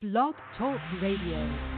Blog Talk Radio.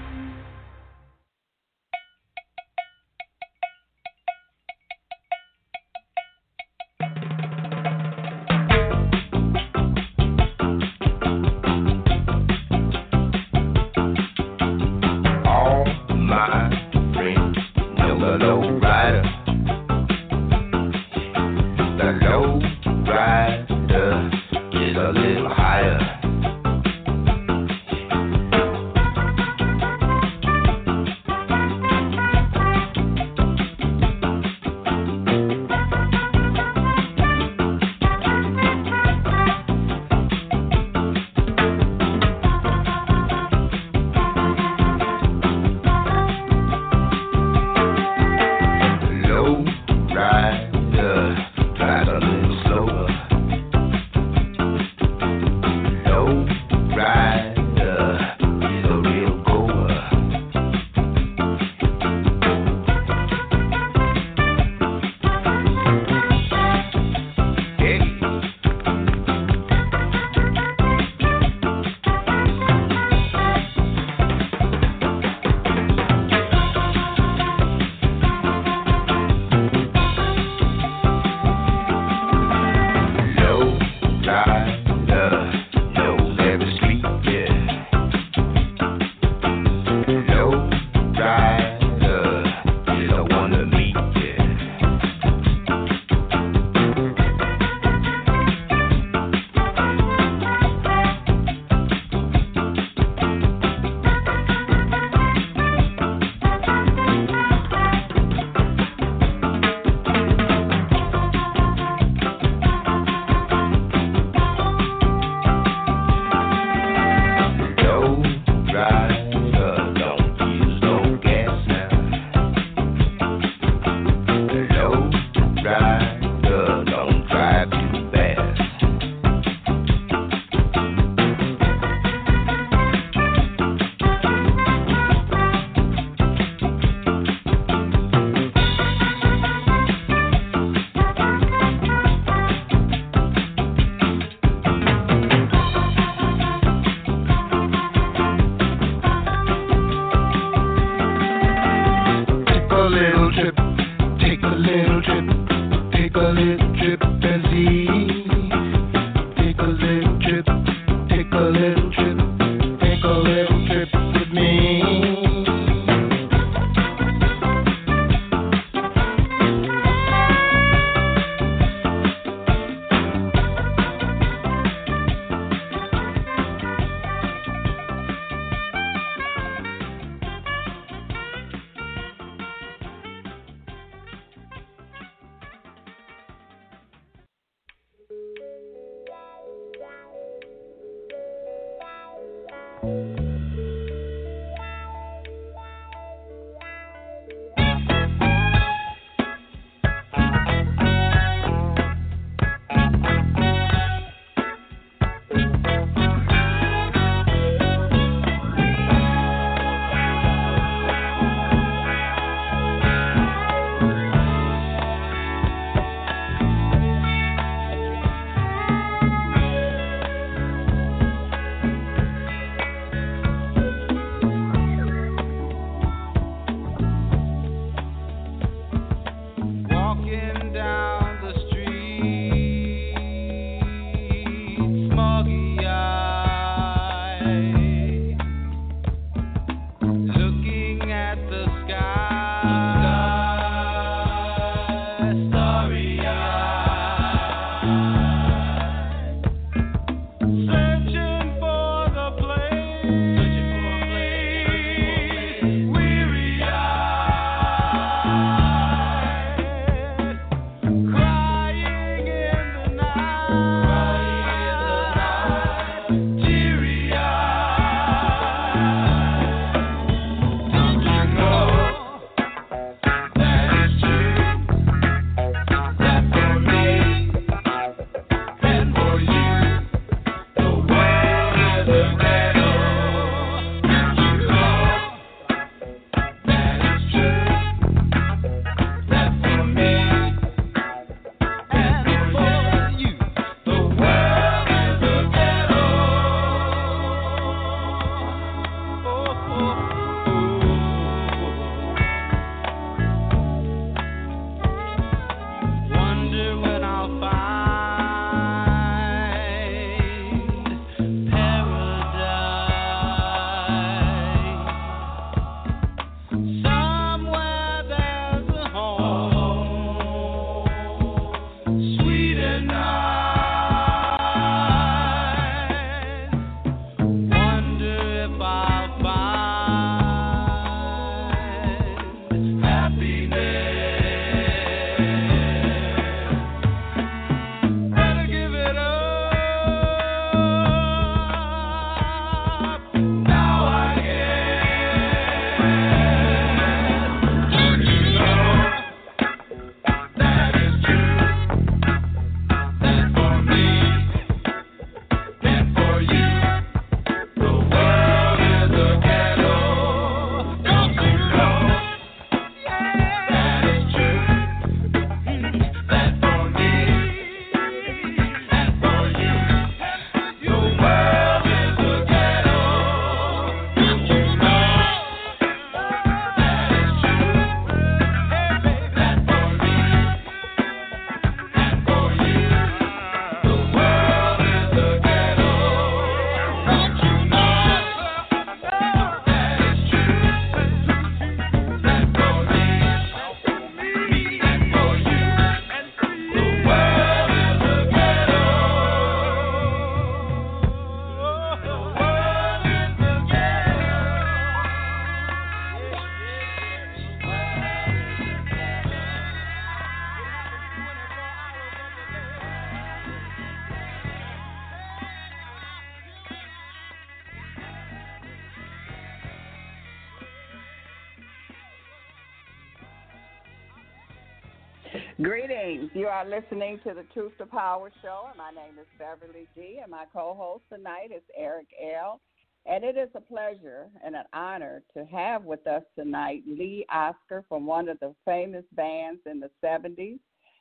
You are listening to the Truth to Power show, and my name is Beverly G, and my co host tonight is Airik EL. And it is a pleasure and an honor to have with us tonight Lee Oskar from one of the famous bands in the 70s.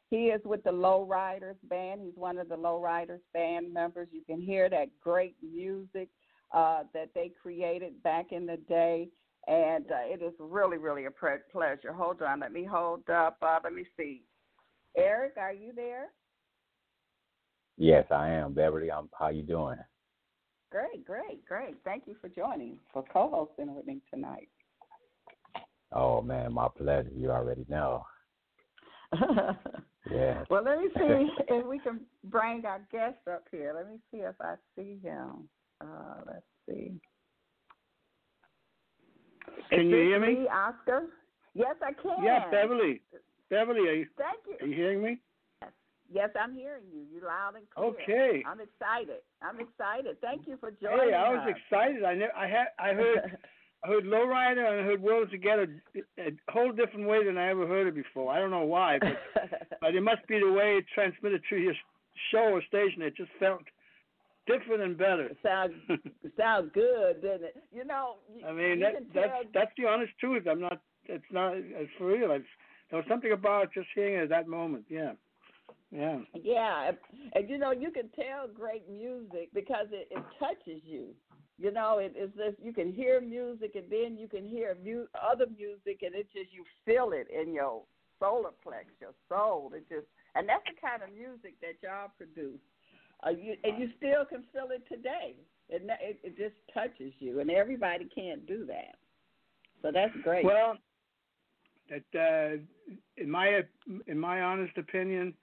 He is with the Lowriders band. He's one of the Lowriders band members. You can hear that great music uh, that they created back in the day. And uh, it is really, really a pre- pleasure. Hold on, let me hold up. Uh, let me see. Airik, are you there? Yes, I am, Beverly. I'm, how you doing? Great, great, great. Thank you for joining, for co-hosting with me tonight. Oh man, my pleasure. You already know. yeah. Well, let me see if we can bring our guest up here. Let me see if I see him. Uh, let's see. Can Is you hear me? Lee Oskar? Yes, I can. Yeah, Beverly. Beverly, are you, Thank you. are you hearing me? Yes, I'm hearing you. You're loud and clear. Okay. I'm excited. I'm excited. Thank you for joining Hey, I was us. excited. I never, I had, I heard, I heard Lowrider and I heard Worlds Together a whole different way than I ever heard it before. I don't know why, but, but it must be the way it transmitted through your show or station. It just felt different and better. sound sounds good, didn't it? You know, I mean, you that, that's that's the honest truth. I'm not. It's not. It's for real. It's, there was something about just hearing it at that moment. Yeah, yeah. Yeah, and, you know you can tell great music because it, it touches you. You know, it, it's just you can hear music and then you can hear mu- other music and it just you feel it in your solar plex, your soul. It just and that's the kind of music that y'all produce. Uh, you, and you still can feel it today. It, it it just touches you, and everybody can't do that. So that's great. Well, that uh, in my in my honest opinion,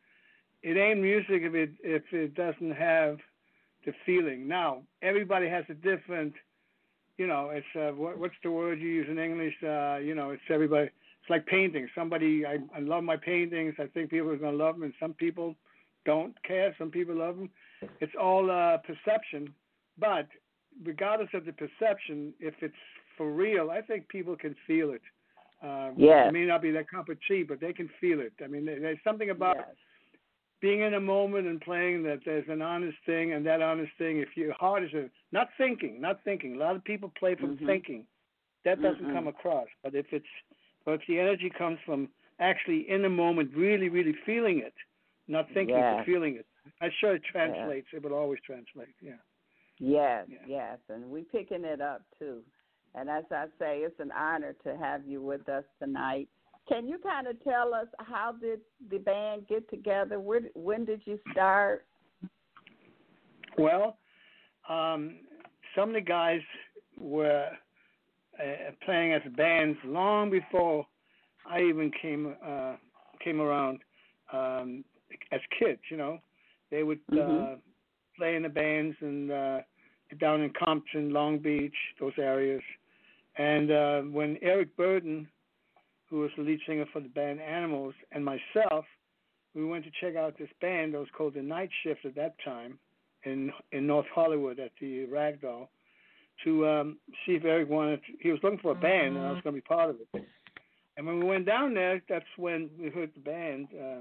it ain't music if it if it doesn't have the feeling. Now everybody has a different, you know, it's uh, what, what's the word you use in English? Uh, you know, it's everybody. It's like painting. Somebody I, I love my paintings. I think people are gonna love them, and some people don't care. Some people love them. It's all uh, perception. But regardless of the perception, if it's for real, I think people can feel it. Yes. It may not be that cup of tea, but they can feel it. I mean, there- there's something about yes. being in a moment and playing that there's an honest thing, and that honest thing, if your heart is a, not thinking, not thinking. A lot of people play from Mhm. thinking. That doesn't Mm-mm. come across. But if it's, but if the energy comes from actually in the moment, really, really feeling it, not thinking, Yes. but feeling it. I'm sure it translates. It will always translate. Yeah. Yes, Yeah. yes, and we're picking it up too. And as I say, it's an honor to have you with us tonight. Can you kind of tell us how did the band get together? Where, when did you start? Well, um, some of the guys were uh, playing as bands long before I even came uh, came around. Um, as kids, you know, they would uh, Mhm. play in the bands and uh, down in Compton, Long Beach, those areas. And uh, when Eric Burdon, who was the lead singer for the band Animals, and myself, we went to check out this band that was called the Night Shift at that time in in North Hollywood at the Ragdoll to um, see if Eric wanted. To, he was looking for a band, and I was going to be part of it. And when we went down there, that's when we heard the band. Uh,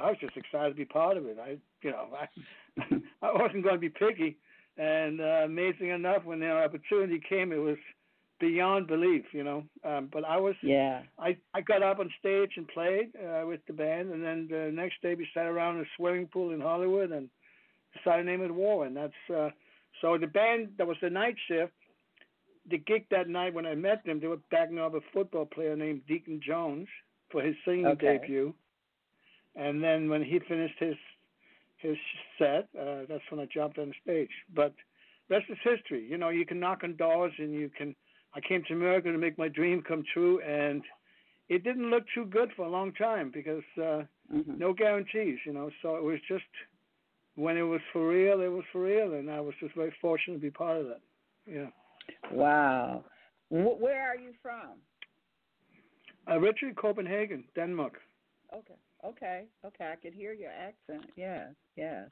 I was just excited to be part of it. I, you know, I, I wasn't going to be picky. And uh, amazing enough, when the opportunity came, it was beyond belief, you know. Um, but I was, Yeah. I, I got up on stage and played uh, with the band, and then the next day we sat around in a swimming pool in Hollywood and decided to name it War. And that's uh, so the band that was the night shift. The gig that night when I met them, they were backing up a football player named Deacon Jones for his singing Okay. debut. And then when he finished his his set, uh, that's when I jumped on stage. But rest is history. You know, you can knock on doors and you can. I came to America to make my dream come true, and it didn't look too good for a long time because uh, Mhm. no guarantees. You know, so it was just when it was for real, it was for real, and I was just very fortunate to be part of that. Yeah. Wow. Wh- where are you from? Uh, Richard Copenhagen, Denmark. Okay. Okay. Okay. I could hear your accent. Yes. Yes.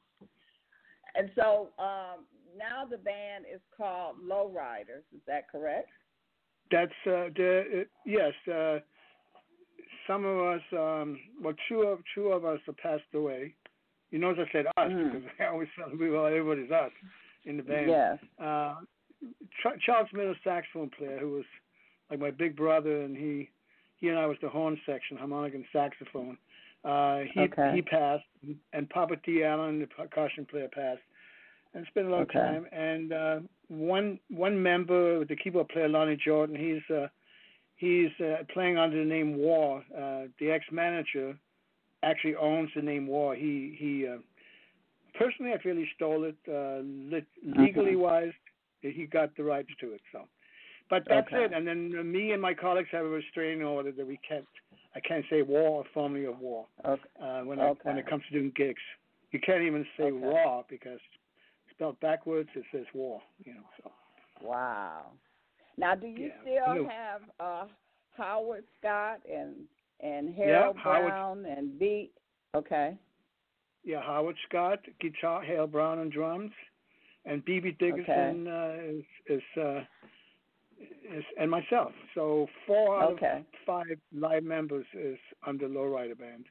And so um, now the band is called Lowriders. Is that correct? That's uh, the uh, yes. Uh, some of us, um, well, two of two of us have passed away. You notice I said us Mm. because I always tell people everybody's us in the band. Yes. Uh, Ch- Charles Miller, saxophone player, who was like my big brother, and he he and I was the horn section, harmonic and saxophone. Uh, he Okay. he passed, and Papa Dee Allen, the percussion player, passed. And it's been a long Okay. time. And uh, one one member, the keyboard player Lonnie Jordan, he's uh, he's uh, playing under the name War. Uh, the ex-manager actually owns the name War. He he uh, personally, I feel he stole it. Uh, lit- legally wise, he got the rights to it. So, but that's Okay. it. And then uh, me and my colleagues have a restraining order that we can't. I can't say war or formerly of war Okay. uh, when I, when it comes to doing gigs. You can't even say Okay. raw because spelled backwards it says war. You know. So Wow. Now, do you Yeah, still have uh, Howard Scott and and Harold Howard- Brown and Beat? Okay. yeah, Howard Scott guitar, Hale Brown on drums, and BB Dickerson uh, is is, uh, is and myself. So four out Okay. of five live members is under Lowrider Band.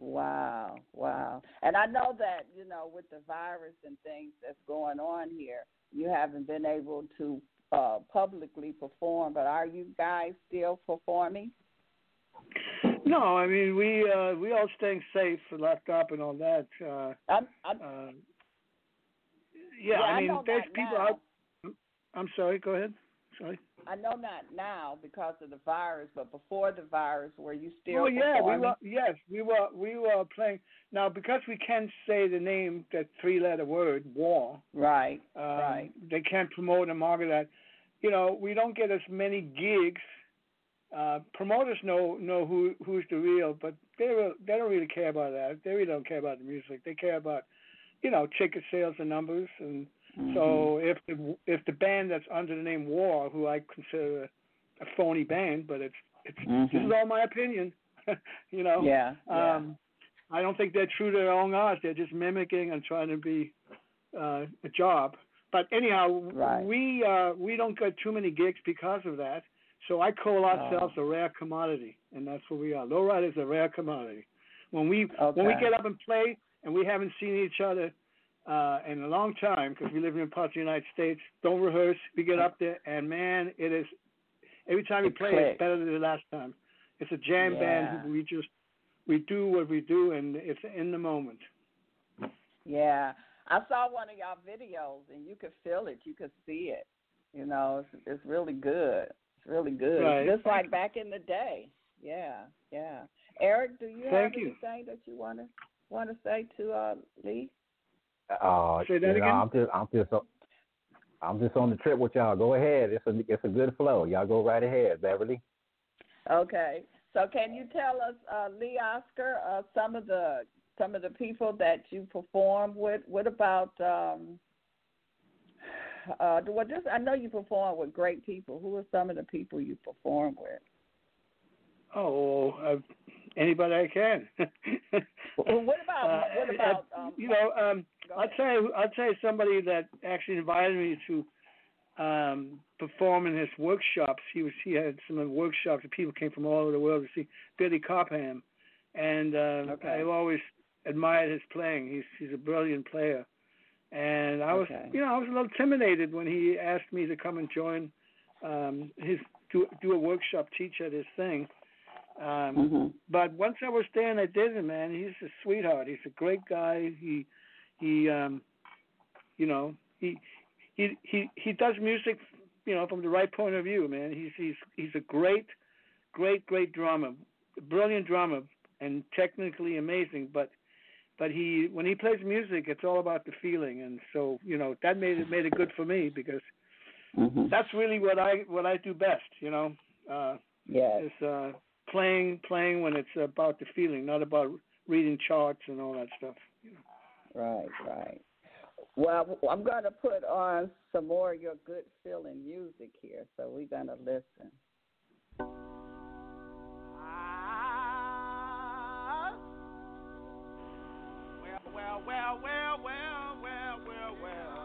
Wow, wow. And I know that, you know, with the virus and things that's going on here, you haven't been able to uh publicly perform, but are you guys still performing? No, I mean we uh, we all staying safe, locked up, and all that. Uh, I'm, I'm, uh, yeah, Yeah, I I mean know there's people now. out. I'm sorry. Go ahead. Sorry. I know not now because of the virus, but before the virus, were you still Oh yeah, we were. Yes, we were. We were playing now because we can't say the name that three-letter word war. Right, Um, right. They can't promote and market that. You know, we don't get as many gigs. Uh, promoters know know who who's the real, but they re- they don't really care about that. They really don't care about the music. They care about, you know, ticket sales and numbers. And Mm-hmm. so if the if the band that's under the name War, who I consider a, a phony band, but it's it's this is Mhm. all my opinion. you know. yeah, yeah. Um, I don't think they're true to their own art. They're just mimicking and trying to be uh, a job. But anyhow, Right. we uh, we don't get too many gigs because of that. So I call ourselves a rare commodity, and that's what we are. Lowrider is a rare commodity. When we when we get up and play, and we haven't seen each other uh, in a long time because we live in parts of the United States, don't rehearse. We get up there, and man, it is every time we It play, clicks. it's better than the last time. It's a jam Yeah. band. We just we do what we do, and it's in the moment. Yeah, I saw one of y'all videos, and you could feel it. You could see it. You know, it's, it's really good. It's really good. Right. Just like back in the day. Yeah, yeah. Airik, do you Thank have you. anything that you want to want to say to uh, Lee? Uh, Say that you know, again? I'm just, I'm just, I'm just on the trip with y'all. Go ahead. It's a, it's a good flow. Y'all go right ahead, Beverly. Okay. So can you tell us, uh, Lee Oskar, uh, some of the some of the people that you perform with? What about um, uh, well, just I know you perform with great people. Who are some of the people you perform with? Oh, uh, anybody I can. Well, what about Uh, what about um, you know? Um, go I'll tell you, I'll tell you somebody that actually invited me to um, perform in his workshops. He was he had some of the workshops and people came from all over the world to see Billy Cobham, and uh, Okay. I've always admired his playing. He's he's a brilliant player, and I was Okay. you know I was a little intimidated when he asked me to come and join um, his do do a workshop, teach at his thing. Um, Mhm. but once I was there and I did it, man, he's a sweetheart. He's a great guy. He he um you know, he he he he does music, you know, from the right point of view, man. He's he's he's a great great great drummer. Brilliant drummer and technically amazing, but but he when he plays music, it's all about the feeling and so, you know, that made it made it good for me because Mhm. that's really what I what I do best, you know. Uh Yes. is uh, playing playing when it's about the feeling, not about reading charts and all that stuff. Right, right. Well, I'm going to put on some more of your good feeling music here, so we're going to listen. Ah. Well, well, well, well, well, well, well.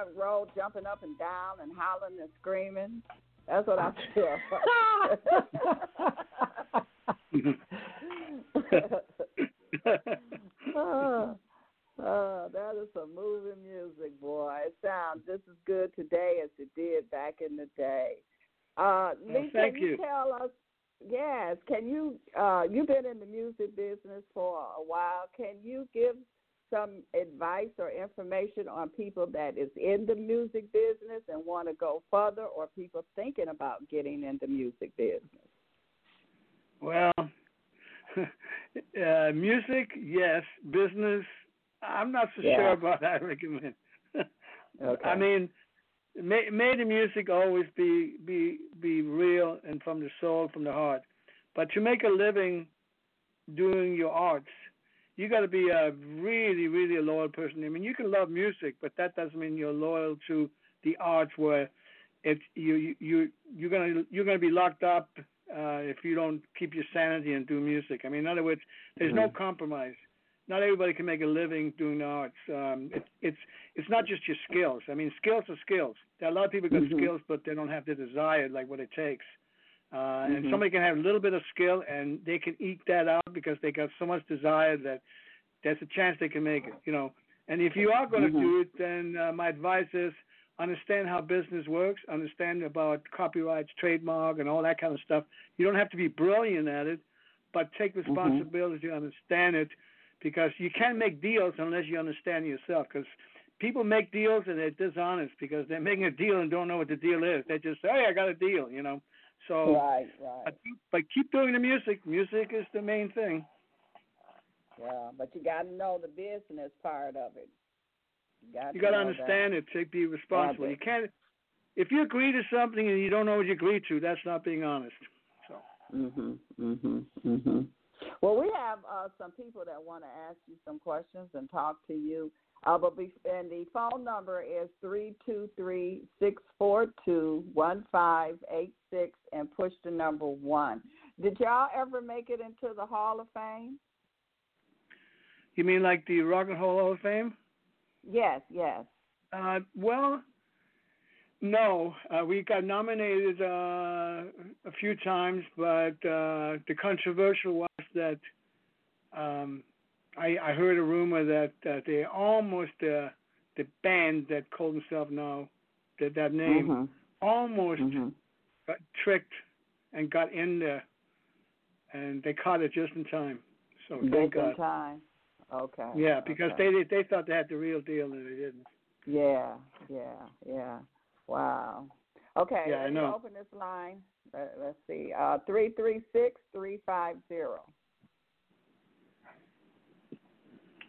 Front row jumping up and down and hollering and screaming. That's what I feel. oh, oh, that is some moving music, boy. It sounds just as good today as it did back in the day. Uh, Lee, thank can you, you. tell us? Yes, can you? Uh, you've been in the music business for a while. Can you give some advice or information on people that is in the music business and want to go further, or people thinking about getting into music business? Well, uh, music, yes. Business, I'm not so Yeah. sure about that recommend. Okay. I mean, may, may the music always be be be real and from the soul, from the heart. But to make a living doing your arts, you got to be a really, really loyal person. I mean, you can love music, but that doesn't mean you're loyal to the arts where if you you you you're gonna you're gonna be locked up uh, if you don't keep your sanity and do music. I mean, in other words, there's no compromise. Not everybody can make a living doing the arts. Um, it, it's it's not just your skills. I mean, skills are skills. There are a lot of people got Mhm. skills, but they don't have the desire like what it takes. Uh, And Mhm. somebody can have a little bit of skill and they can eke that out because they got so much desire that there's a chance they can make it. You know. And if you are going to Mhm. do it, then uh, my advice is understand how business works, understand about copyrights, trademark, and all that kind of stuff. You don't have to be brilliant at it, but take mm-hmm. responsibility to understand it because you can't make deals unless you understand yourself. Because people make deals and they're dishonest because they're making a deal and don't know what the deal is. They just say, "Hey, I got a deal," you know. So, Right, right. but, but keep doing the music. Music is the main thing. Yeah, but you got to know the business part of it. You got You to got to understand it. Take be responsible. You can't. If you agree to something and you don't know what you agree to, that's not being honest. So. Mhm, mhm, mhm. Well, we have uh, some people that want to ask you some questions and talk to you. Uh, but be, and the phone number is three two three six four two one five eight six, and push the number one. Did y'all ever make it into the Hall of Fame? You mean like the Rock and Roll Hall of Fame? Yes, yes. Uh, well, no. Uh, we got nominated uh, a few times, but uh, the controversial was that um, I, I heard a rumor that uh, they almost uh, the band that called themselves now that that name Mhm, almost mhm. got tricked and got in there, and they caught it just in time. So thank Just in God. time. Okay. Yeah, because okay. they they thought they had the real deal and they didn't. Yeah, yeah, yeah. Wow. Okay, Yeah, I let me know. open this line. Let, let's see. Uh, three three six three five zero.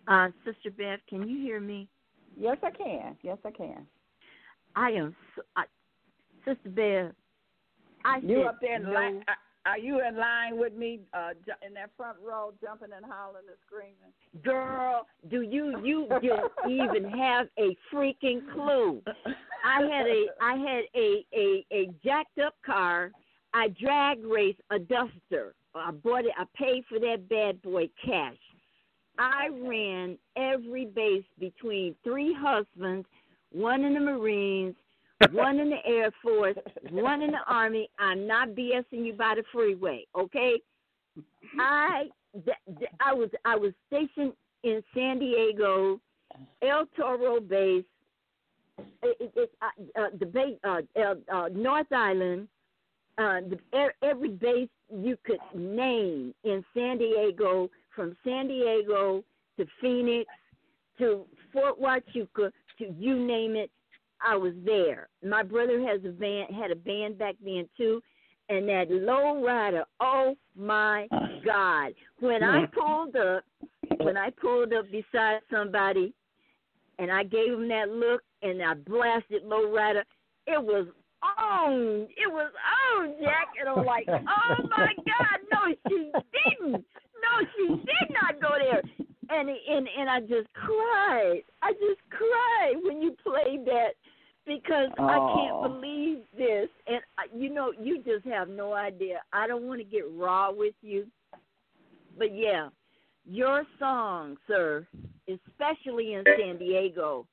Uh, Sister Beth, can you hear me? Yes, I can. Yes, I can. I am, so, I, Sister Beth. I You said up there in no. line? Are, you in line with me? Uh, in that front row, jumping and hollering and screaming. Girl, do you you don't even have a freaking clue? I had a I had a a a jacked up car. I drag raced a Duster. I bought it. I paid for that bad boy cash. I ran every base between three husbands, one in the Marines, one in the Air Force, one in the Army. I'm not BSing you by the freeway, okay? I th- th- I was I was stationed in San Diego, El Toro base. It, it, uh, uh, the base, uh, uh, North Island, uh, the, every base you could name in San Diego, from San Diego to Phoenix to Fort Huachuca to you name it, I was there. My brother has a band, had a band back then too, and that low rider, oh my uh. God! When I pulled up, when I pulled up beside somebody, and I gave him that look, and I blasted low rider, it was on, it was on, Jack, and I'm like, oh my God, no, she didn't, no, she did not go there, and and and I just cried, I just cried when you played that because I can't believe this. And uh, you know, you just have no idea. I don't want to get raw with you, but yeah, your song, sir, especially in San Diego,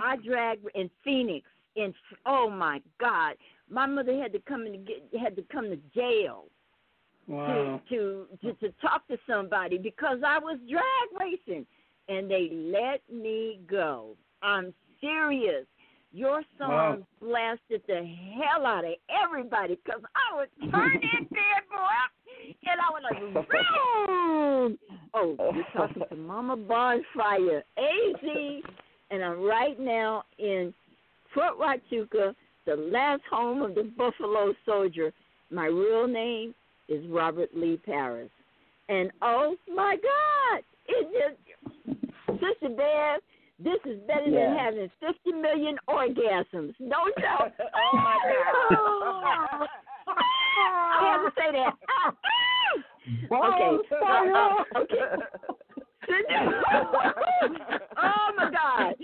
I dragged in Phoenix. In oh my God, my mother had to come in to get had to come to jail Wow. to, to to to talk to somebody because I was drag racing, and they let me go. I'm serious. Your song blasted the hell out of everybody because I was turn that bad boy and I was like, boom! Oh, you're talking to Mama Bonfire, AZ, and I'm right now in Fort Huachuca, the last home of the Buffalo Soldier. My real name is Robert Lee Paris. And oh my God, it just, Sister Bev, this is better Yeah. than having 50 million orgasms. No joke. Oh, my God. I have to say that. okay. Uh, uh, okay. oh my God.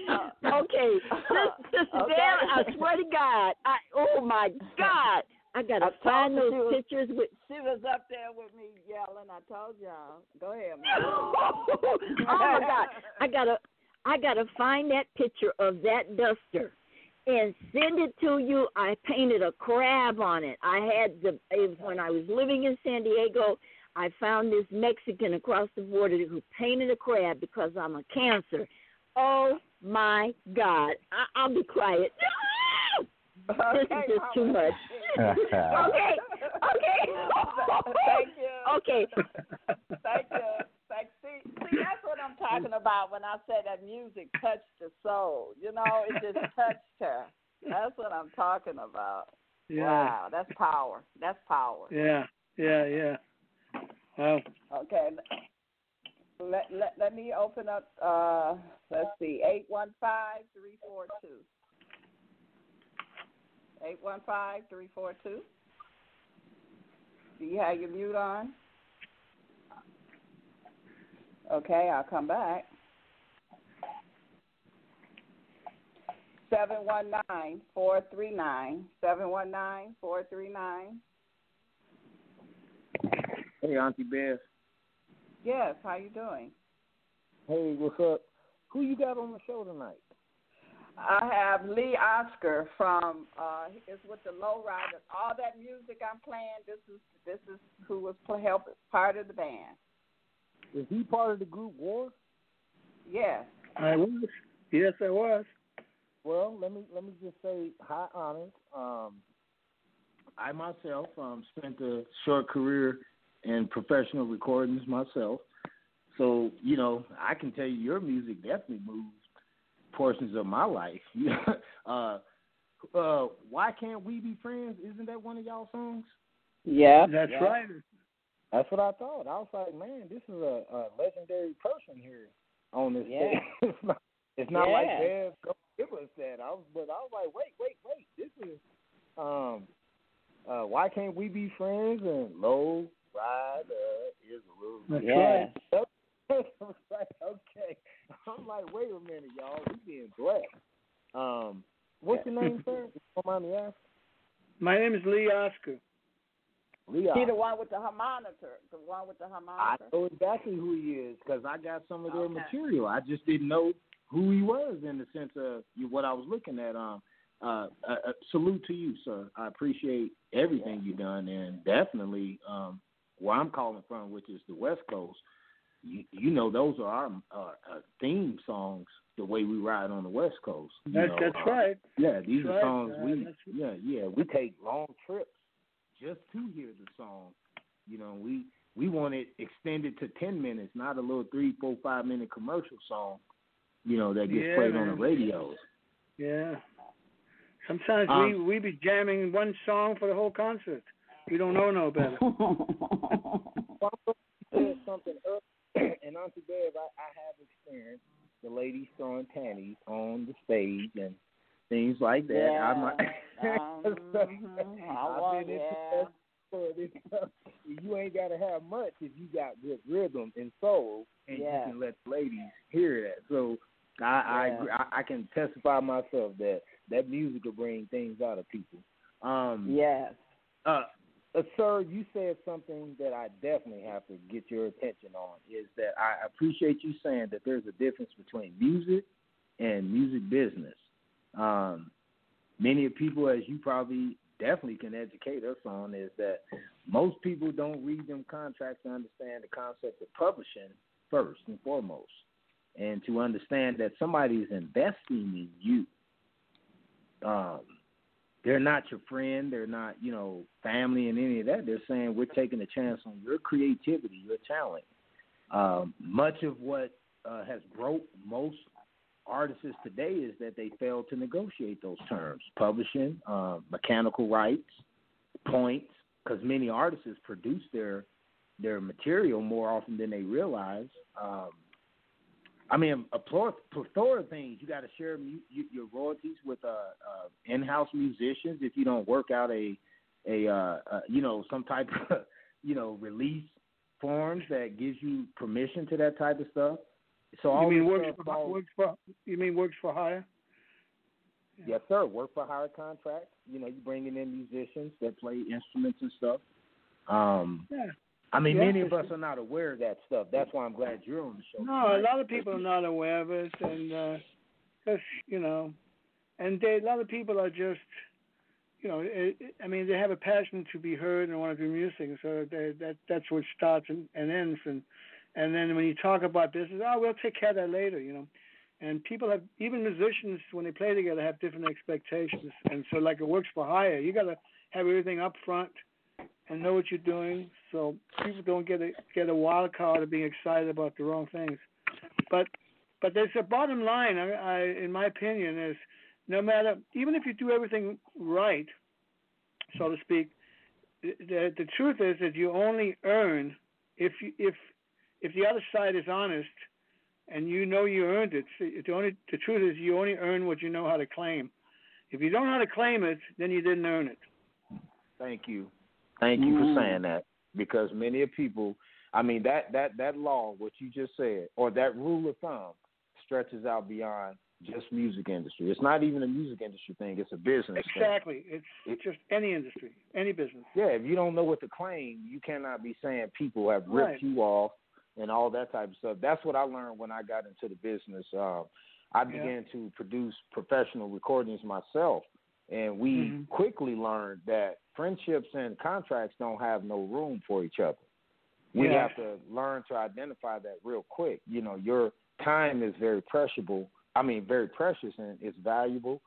Okay, Sis- Sister Okay. Bev, I swear to God, I Oh my God! I gotta I find those was- pictures with. She was up there with me yelling. I told y'all. Go ahead, man. oh my God! I gotta, I gotta find that picture of that duster and send it to you. I painted a crab on it. I had the it- when I was living in San Diego. I found this Mexican across the border who painted a crab because I'm a cancer. Oh my God! I, I'll be quiet. this is just too much. okay, okay, Thank you. okay. Thank you. Thank, see, see, that's what I'm talking about when I said that music touched the soul. You know, it just touched her. That's what I'm talking about. Yeah. Wow, that's power. That's power. Yeah. Yeah. Yeah. Wow. Okay. Let, let let me open up. Uh, let's see, eight one five three four two. Eight one five three four two. Do you have your mute on? Okay, I'll come back. Seven one nine four three nine. Seven one nine four three nine. Hey, Auntie Bev. Yes, how you doing? Hey, what's up? Who you got on the show tonight? I have Lee Oskar from uh is with the Lowriders. All that music I'm playing, this is this is who was play, help part of the band. Is he part of the group War? Yes. I was. Yes, I was. Well, let me let me just say high honors. Um, I myself um, spent a short career in professional recordings myself, so you know I can tell you your music definitely moved portions of my life. uh, uh, why can't we be friends? Isn't that one of y'all songs? Yeah. That's yeah. right. That's what I thought. I was like, man, this is a, a legendary person here on this Yeah. stage. it's not, it's not like Yeah. Bev go give us that. I was, but I was like, wait, wait, wait. This is, um, uh, why can't we be friends? And low rider is a little. That's Yeah. right. I was like, okay. I'm like, wait a minute, y'all. We being blessed. Um, what's your name, sir? If you Don't mind me asking. My name is Lee Oskar. Leon. He the one with the harmonica. The one with the I know exactly who he is because I got some of their Okay. material. I just didn't know who he was in the sense of what I was looking at. Um, uh, uh, uh, salute to you, sir. I appreciate everything you've done, and definitely um, where I'm calling from, which is the West Coast. You, you know, those are our uh, uh, theme songs. The way we ride on the West Coast. You That's know, that's uh, right. Yeah, these That's are songs Uh, we. Yeah, yeah, we take long trips just to hear the song. You know, we we want it extended to ten minutes, not a little three, four, five minute commercial song. You know that gets Yeah, played on the radios. Yeah. Sometimes Um, we we be jamming one song for the whole concert. We don't know no better. said something earlier, and Auntie Bev, I, I have experienced the ladies throwing panties on the stage and things like that. Yeah. I'm like, mhm. I want- yeah. that sort of stuff. You ain't got to have much if you got good rhythm and soul, and Yeah. you can let the ladies hear that. So I I, Yeah. agree. I I can testify myself that that music will bring things out of people. Um, Yes. uh, uh, sir, you said something that I definitely have to get your attention on. Is that I appreciate you saying that there's a difference between music and music business. Um, many people, as you probably definitely can educate us on, is that most people don't read them contracts to understand the concept of publishing first and foremost, and to understand that somebody is investing in you. Um, they're not your friend. They're not, you know, family and any of that. They're saying we're taking a chance on your creativity, your talent. Um, much of what uh, has broke most artists today is that they fail to negotiate those terms: publishing, uh, mechanical rights, points. Because many artists produce their their material more often than they realize. Um, I mean, a plethora, of things. You got to share mu- your royalties with uh, uh, in-house musicians if you don't work out a a uh, uh, you know some type of you know release forms that gives you permission to that type of stuff. So all you mean works for falls- works for you mean works for hire? Yes, sir. Work for hire contracts. You know, you bringing in musicians that play instruments and stuff. Um, Yeah. I mean, Yeah, many of us are not aware of that stuff. That's why I'm glad you're on the show. No, a lot of people are not aware of it, and uh 'cause you know, and they, a lot of people are just, you know, it, it- I mean, they have a passion to be heard and want to do music, so they, that that's what starts and, and ends, and and then when you talk about business, oh, we'll take care of that later, you know. And people have, even musicians, when they play together, have different expectations, and so like it works for hire. You got to have everything up front and know what you're doing, so people don't get a get a wild card of being excited about the wrong things. But but there's a bottom line. I, I in my opinion is no matter even if you do everything right, so to speak, the the, the truth is that you only earn if you, if if the other side is honest and you know you earned it. The only the truth is you only earn what you know how to claim. If you don't know how to claim it, then you didn't earn it. Thank you. Thank you Mm. for saying that because many of people, I mean that that that law, what you just said, or that rule of thumb, stretches out beyond just music industry. It's not even a music industry thing; it's a business thing. Exactly. It's it's just any industry, any business. Yeah, if you don't know what to claim, you cannot be saying people have ripped Right. you off and all that type of stuff. That's what I learned when I got into the business. Um, I Yeah. began to produce professional recordings myself, and we Mhm. quickly learned that friendships and contracts don't have no room for each other. We Yeah. have to learn to identify that real quick. You know, your time is very preciable. I mean, very precious and it's valuable.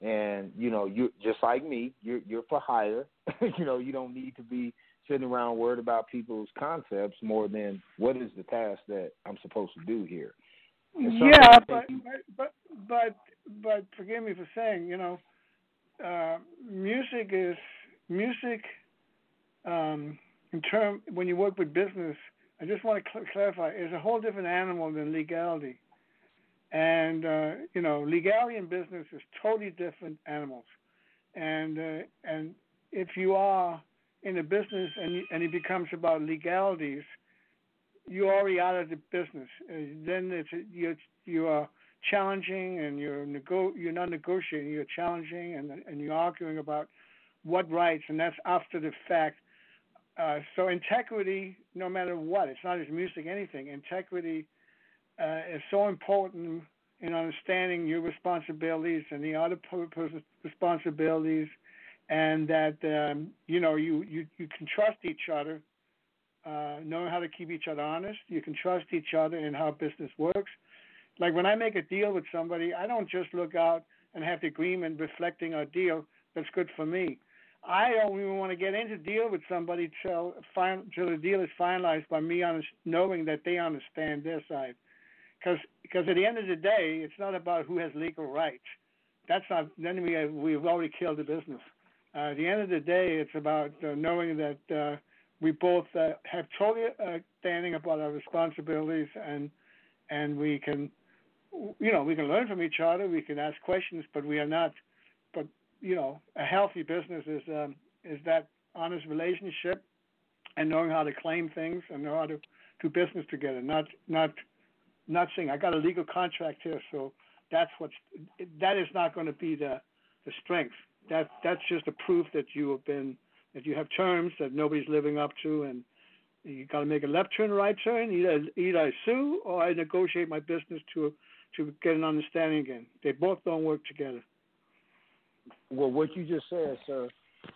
And you know, you just like me, you're you're for hire. you know, you don't need to be sitting around worried about people's concepts more than what is the task that I'm supposed to do here. Yeah, but, you- but but but but forgive me for saying, you know, uh, music is music. Um, in term when you work with business, I just want to cl- clarify, is a whole different animal than legality. And uh, you know, legality and business is totally different animals. And uh, and if you are in a business and and it becomes about legalities, you're already out of the business. Uh, then it's you you are challenging and you're nego- you're not negotiating. You're challenging and and you're arguing about what rights, and that's after the fact. Uh, so integrity, no matter what, it's not just music, anything. Integrity uh, is so important in understanding your responsibilities and the other person's responsibilities, and that um, you know you, you you can trust each other, uh, knowing how to keep each other honest. You can trust each other in how business works. Like when I make a deal with somebody, I don't just look out and have the agreement reflecting our deal that's good for me. I don't even want to get into a deal with somebody till till the deal is finalized by me knowing that they understand their side. Because because at the end of the day, it's not about who has legal rights. That's not. Then we have, we've already killed the business. At the end of the day, it's about uh, knowing that uh, we both uh, have totally understanding about our responsibilities and and we can you know we can learn from each other. We can ask questions, but we are not. But you know, a healthy business is um, is that honest relationship and knowing how to claim things and know how to do business together. Not not not saying I got a legal contract here, so that's what's that is not going to be the the strength. That that's just a proof that you have been that you have terms that nobody's living up to, and you got to make a left turn, right turn. Either either I sue or I negotiate my business to to get an understanding again. They both don't work together. Well, what you just said, sir,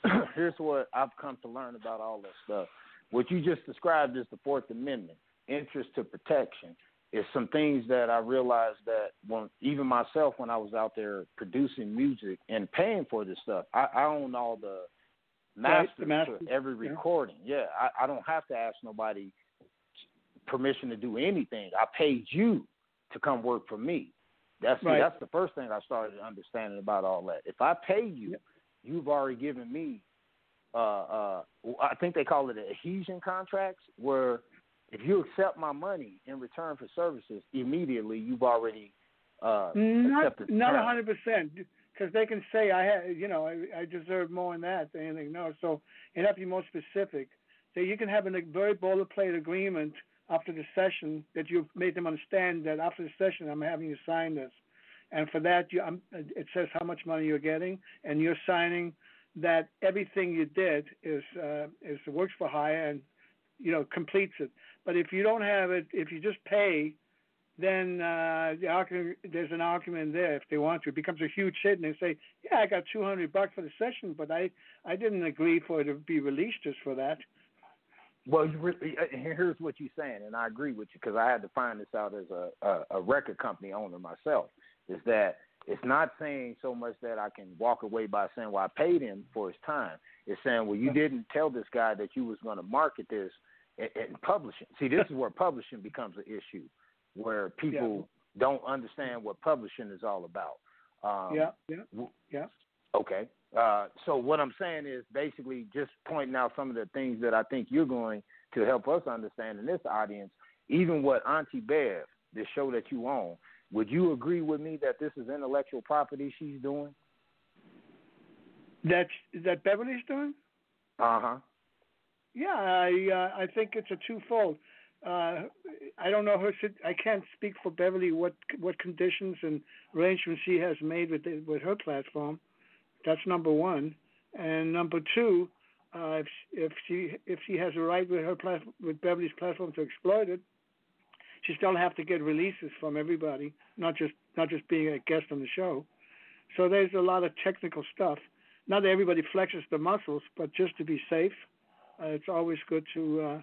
here's what I've come to learn about all this stuff. What you just described is the Fourth Amendment, interest to protection. Is some things that I realized that when even myself when I was out there producing music and paying for this stuff, I, I own all the Right, masters the masters, to every recording. Yeah, I, I don't have to ask nobody permission to do anything. I paid you to come work for me. That's Right. that's the first thing I started understanding about all that. If I pay you, you've already given me. Uh, uh, I think they call it adhesion contracts, where if you accept my money in return for services, immediately you've already uh, Not accepted. not a hundred percent, because they can say I had, you know, I, I deserve more than that than anything. No, so it have to be more specific. So you can have a very boilerplate agreement after the session that you've made them understand that after the session I'm having you sign this, and for that, you, um, it says how much money you're getting, and you're signing that everything you did is uh, is works for hire and you know completes it. But if you don't have it, if you just pay, then uh, the argument, there's an argument there if they want to. It becomes a huge hit, and they say, "Yeah, I got 200 bucks for the session, but I I didn't agree for it to be released just for that." Well, you really, uh, here's what you're saying, and I agree with you because I had to find this out as a, a, a record company owner myself. Is that it's not saying so much that I can walk away by saying, "Well, I paid him for his time." It's saying, "Well, you didn't tell this guy that you was going to market this and, and publishing." See, this is where publishing becomes an issue, where people yeah. don't understand what publishing is all about. Um, yeah, yeah, yeah. Okay. Uh, so what I'm saying is basically just pointing out some of the things that I think you're going to help us understand in this audience. Even what Auntie Bev, the show that you own, would you agree with me that this is intellectual property she's doing? That that Beverly's doing? Uh huh. Yeah, I uh, I think it's a twofold. Uh, I don't know her. I can't speak for Beverly what what conditions and arrangements she has made with the, with her platform. That's number one, and number two, uh, if if she if she has a right with her plat- with Beverly's platform to exploit it, she still have to get releases from everybody, not just not just being a guest on the show. So there's a lot of technical stuff. Not that everybody flexes the muscles, but just to be safe, uh, it's always good to, uh,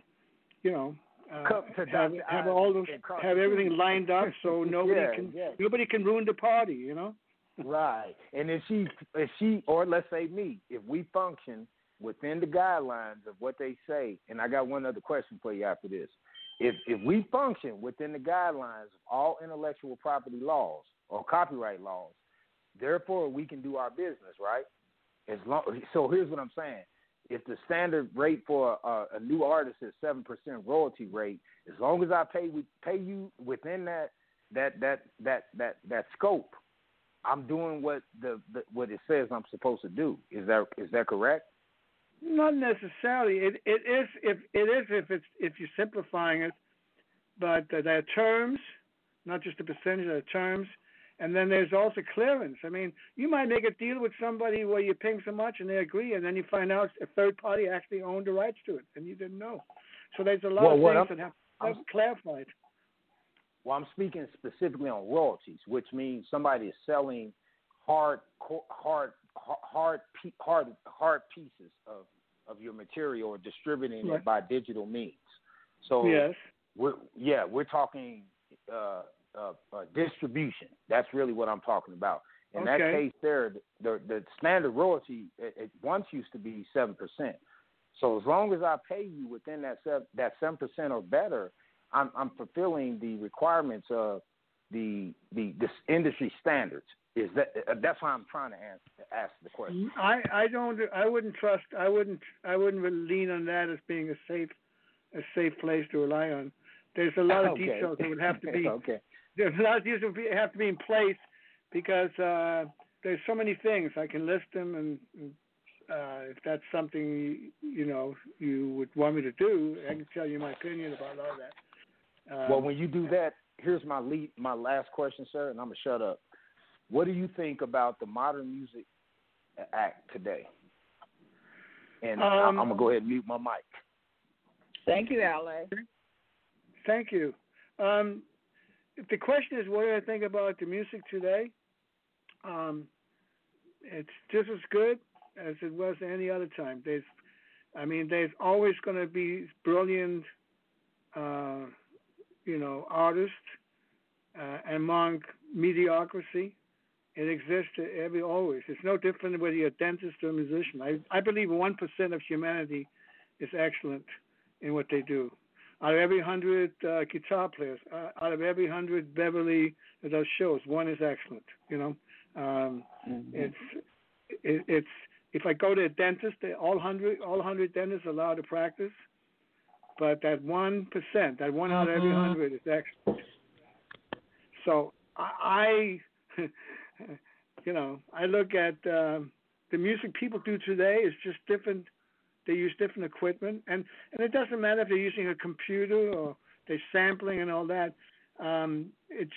you know, uh, have have all those have everything lined up so nobody yeah, can yeah. nobody can ruin the party. You know. right, and if she if she or let's say me, if we function within the guidelines of what they say, and I got one other question for you after this if if we function within the guidelines of all intellectual property laws or copyright laws, therefore we can do our business, right? As long so here's what I'm saying. If the standard rate for a, a new artist is seven percent royalty rate, as long as I pay pay you within that that that that that that scope, I'm doing what the, the what it says I'm supposed to do. Is that is that correct? Not necessarily. It it is if it is if it's if you're simplifying it, but uh, there are terms, not just the percentage. There are terms, and then there's also clearance. I mean, you might make a deal with somebody where you're paying so much and they agree, and then you find out a third party actually owned the rights to it, and you didn't know. So there's a lot well, of things I'm, that have, have clarified. Well, I'm speaking specifically on royalties, which means somebody is selling hard, hard hard hard hard pieces of of your material or distributing right. it by digital means. So yes, we're yeah we're talking uh, uh, uh, distribution. That's really what I'm talking about. In okay. that case, there the the standard royalty it, it once used to be seven percent. So as long as I pay you within that seven, that seven percent or better, I'm I'm fulfilling the requirements of the the this industry standards. Is that uh, that's why I'm trying to ask ask the question. I I don't I wouldn't trust I wouldn't I wouldn't really lean on that as being a safe a safe place to rely on. There's a lot of okay. details that would have to be okay. There's a lot of details that have to be in place because uh, there's so many things I can list them and. Uh, if that's something you know you would want me to do, I can tell you my opinion about all that. Um, well, when you do that, here's my lead, my last question, sir, and I'm gonna shut up. What do you think about the Modern Music Act today? And um, I'm gonna go ahead and mute my mic. Thank you, La. Thank you. Um, the question is what do I think about the music today, um, it's just as good as it was any other time. There's, I mean, there's always going to be brilliant, uh, you know, artists uh, among mediocrity. It exists every always. It's no different whether you're a dentist or a musician. I I believe one percent of humanity is excellent in what they do. Out of every hundred uh, guitar players, uh, out of every hundred Beverly that does shows, one is excellent. You know, um, mm-hmm. it's it, it's if I go to a dentist, they, all hundred all hundred dentists are allowed to practice, but that one percent, that one out of every Mm-hmm. hundred is excellent. So I, I you know, I look at uh, the music people do today is just different. They use different equipment, and and it doesn't matter if they're using a computer or they're sampling and all that. Um, it's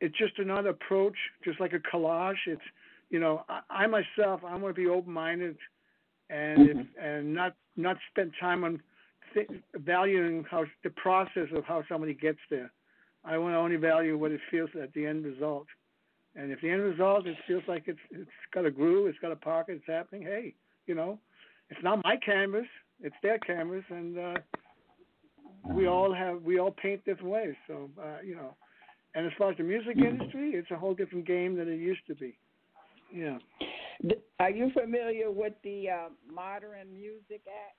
it's just another approach, just like a collage. It's you know, I, I myself, I want to be open-minded, and Mm-hmm. if, and not not spend time on th- valuing how the process of how somebody gets there. I want to only value what it feels at the end result. And if the end result it feels like it's it's got a groove, it's got a pocket, it's happening. Hey, you know, it's not my canvas, it's their canvas, and uh, we all have we all paint different ways. So uh, you know, and as far as the music industry, it's a whole different game than it used to be. Yeah. Are you familiar with the uh, Modern Music Act?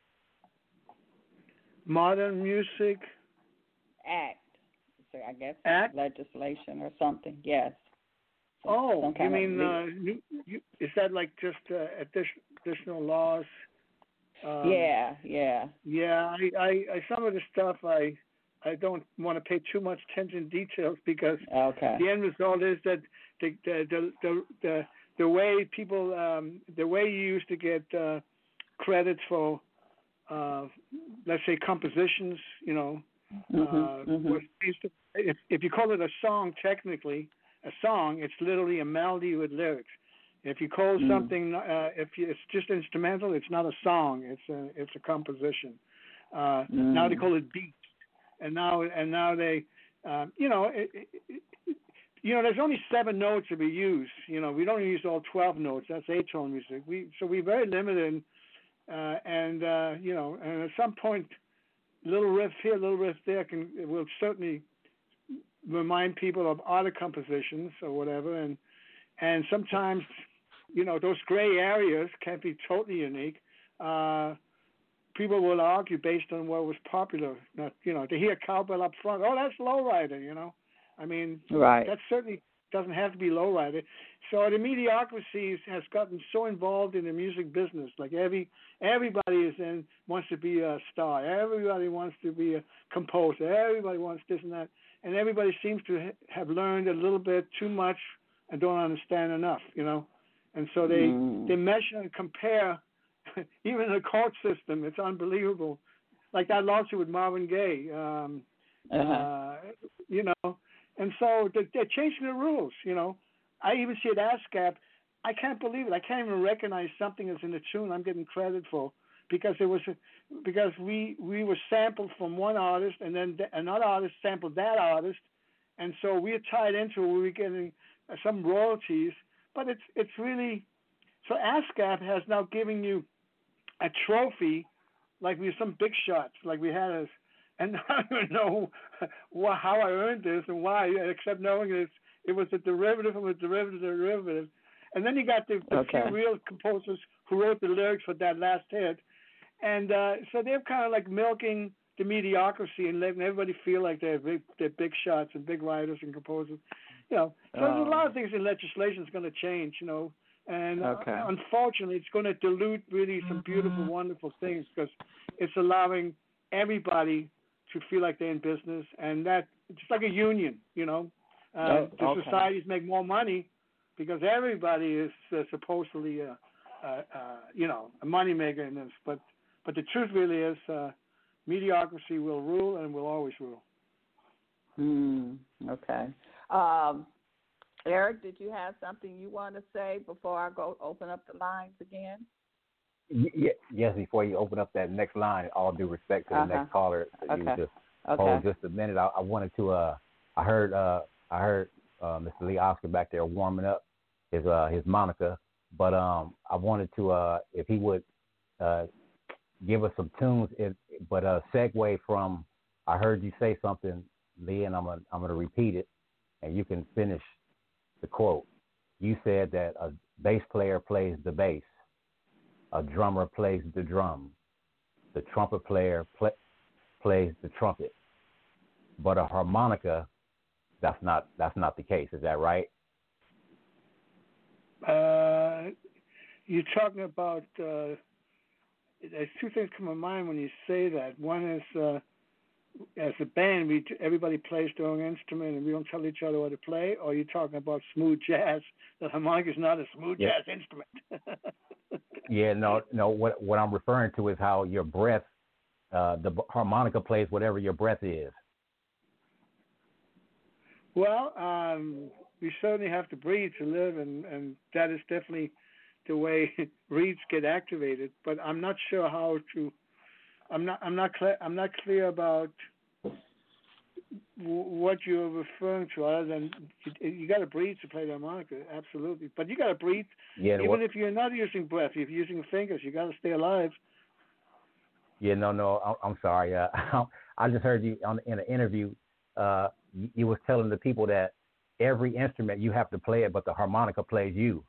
Modern music Act. So I guess Act? legislation or something. Yes. Some- Oh, some you mean uh, you, you, is that like just uh, addition, additional laws? Um, yeah, yeah. Yeah, I, I, I, some of the stuff I, I don't want to pay too much attention to details because Okay. the end result is that the, the, the, the, the, the way people, um, the way you used to get uh, credits for, uh, let's say compositions, you know, Mhm, uh, mhm. was if if you call it a song technically a song it's literally a melody with lyrics if you call Mm. something uh if you, it's just instrumental it's not a song it's a it's a composition. Uh now they Mm. call it beats and now and now they um you know it, it, it, you know there's only seven notes to be used. You know we don't use all 12 notes. That's eight tone music. We so we're very limited uh and uh you know and at some point little riff here, little riff there can will certainly remind people of other compositions or whatever, and and sometimes you know those gray areas can be totally unique. Uh, people will argue based on what was popular. Not you know to hear cowbell up front, oh that's lowrider, you know. I mean Right. that certainly doesn't have to be lowrider. So the mediocrity has gotten so involved in the music business. Like every everybody is in wants to be a star. Everybody wants to be a composer. Everybody wants this and that. And everybody seems to ha- have learned a little bit too much and don't understand enough. You know. And so they Mm. they measure and compare. Even the court system, it's unbelievable. Like that lawsuit with Marvin Gaye. Um, Uh-huh. uh, you know, and so they're, they're changing the rules. You know, I even see at ASCAP. I can't believe it. I can't even recognize something as in a tune I'm getting credit for because it was because we we were sampled from one artist and then th- another artist sampled that artist, and so we're tied into it. We were getting some royalties, but it's it's really so ASCAP has now given you a trophy like we some big shots like we had us and I don't even know how I earned this and why, except knowing it's it was a derivative of a derivative of a derivative. And then you got the, the Okay. few real composers who wrote the lyrics for that last hit, and uh, so they're kind of like milking the mediocrity and letting everybody feel like they're big, they're big shots and big writers and composers. You know, so there's a lot of things in legislation is going to change. You know, and uh, unfortunately, it's going to dilute really some beautiful, wonderful things because it's allowing everybody to feel like they're in business, and that it's just like a union. You know, uh, Oh, the okay. societies make more money because everybody is uh, supposedly, a, uh, uh, you know, a moneymaker in this. But but the truth really is, uh, mediocrity will rule and will always rule. Hmm. Okay. Um, Eric, did you have something you want to say before I go open up the lines again? Y- y- yes, before you open up that next line, all due respect to the Uh-huh. next caller, you Okay. just Okay. hold just a minute. I, I wanted to. Uh, I heard. Uh, I heard uh, Mr. Lee Oskar back there warming up his uh, his Monica, but um, I wanted to uh, if he would uh, give us some tunes, if, but uh, segue from. I heard you say something, Lee, and I'm gonna I'm gonna repeat it, and you can finish the quote. You said that a bass player plays the bass, a drummer plays the drum, the trumpet player pl- plays the trumpet, but a harmonica, that's not that's not the case. Is that right? Uh, you're talking about. Uh, there's two things come to mind when you say that. One is, uh, as a band, we everybody plays their own instrument and we don't tell each other what to play. Or you're talking about smooth jazz. The harmonica is not a smooth Yeah. jazz instrument. Yeah, no, no. What what I'm referring to is how your breath, uh, the harmonica plays whatever your breath is. Well, um, we certainly have to breathe to live, and and that is definitely the way reeds get activated. But I'm not sure how to. I'm not. I'm not clear. I'm not clear about what you're referring to, other than you, you got to breathe to play the harmonica, absolutely. But you got to breathe, Yeah, even what, if you're not using breath. If you're using fingers, you got to stay alive. yeah, no, no, I- I'm sorry. Uh, I just heard you on in an interview. Uh, you, you was telling the people that every instrument you have to play it, but the harmonica plays you.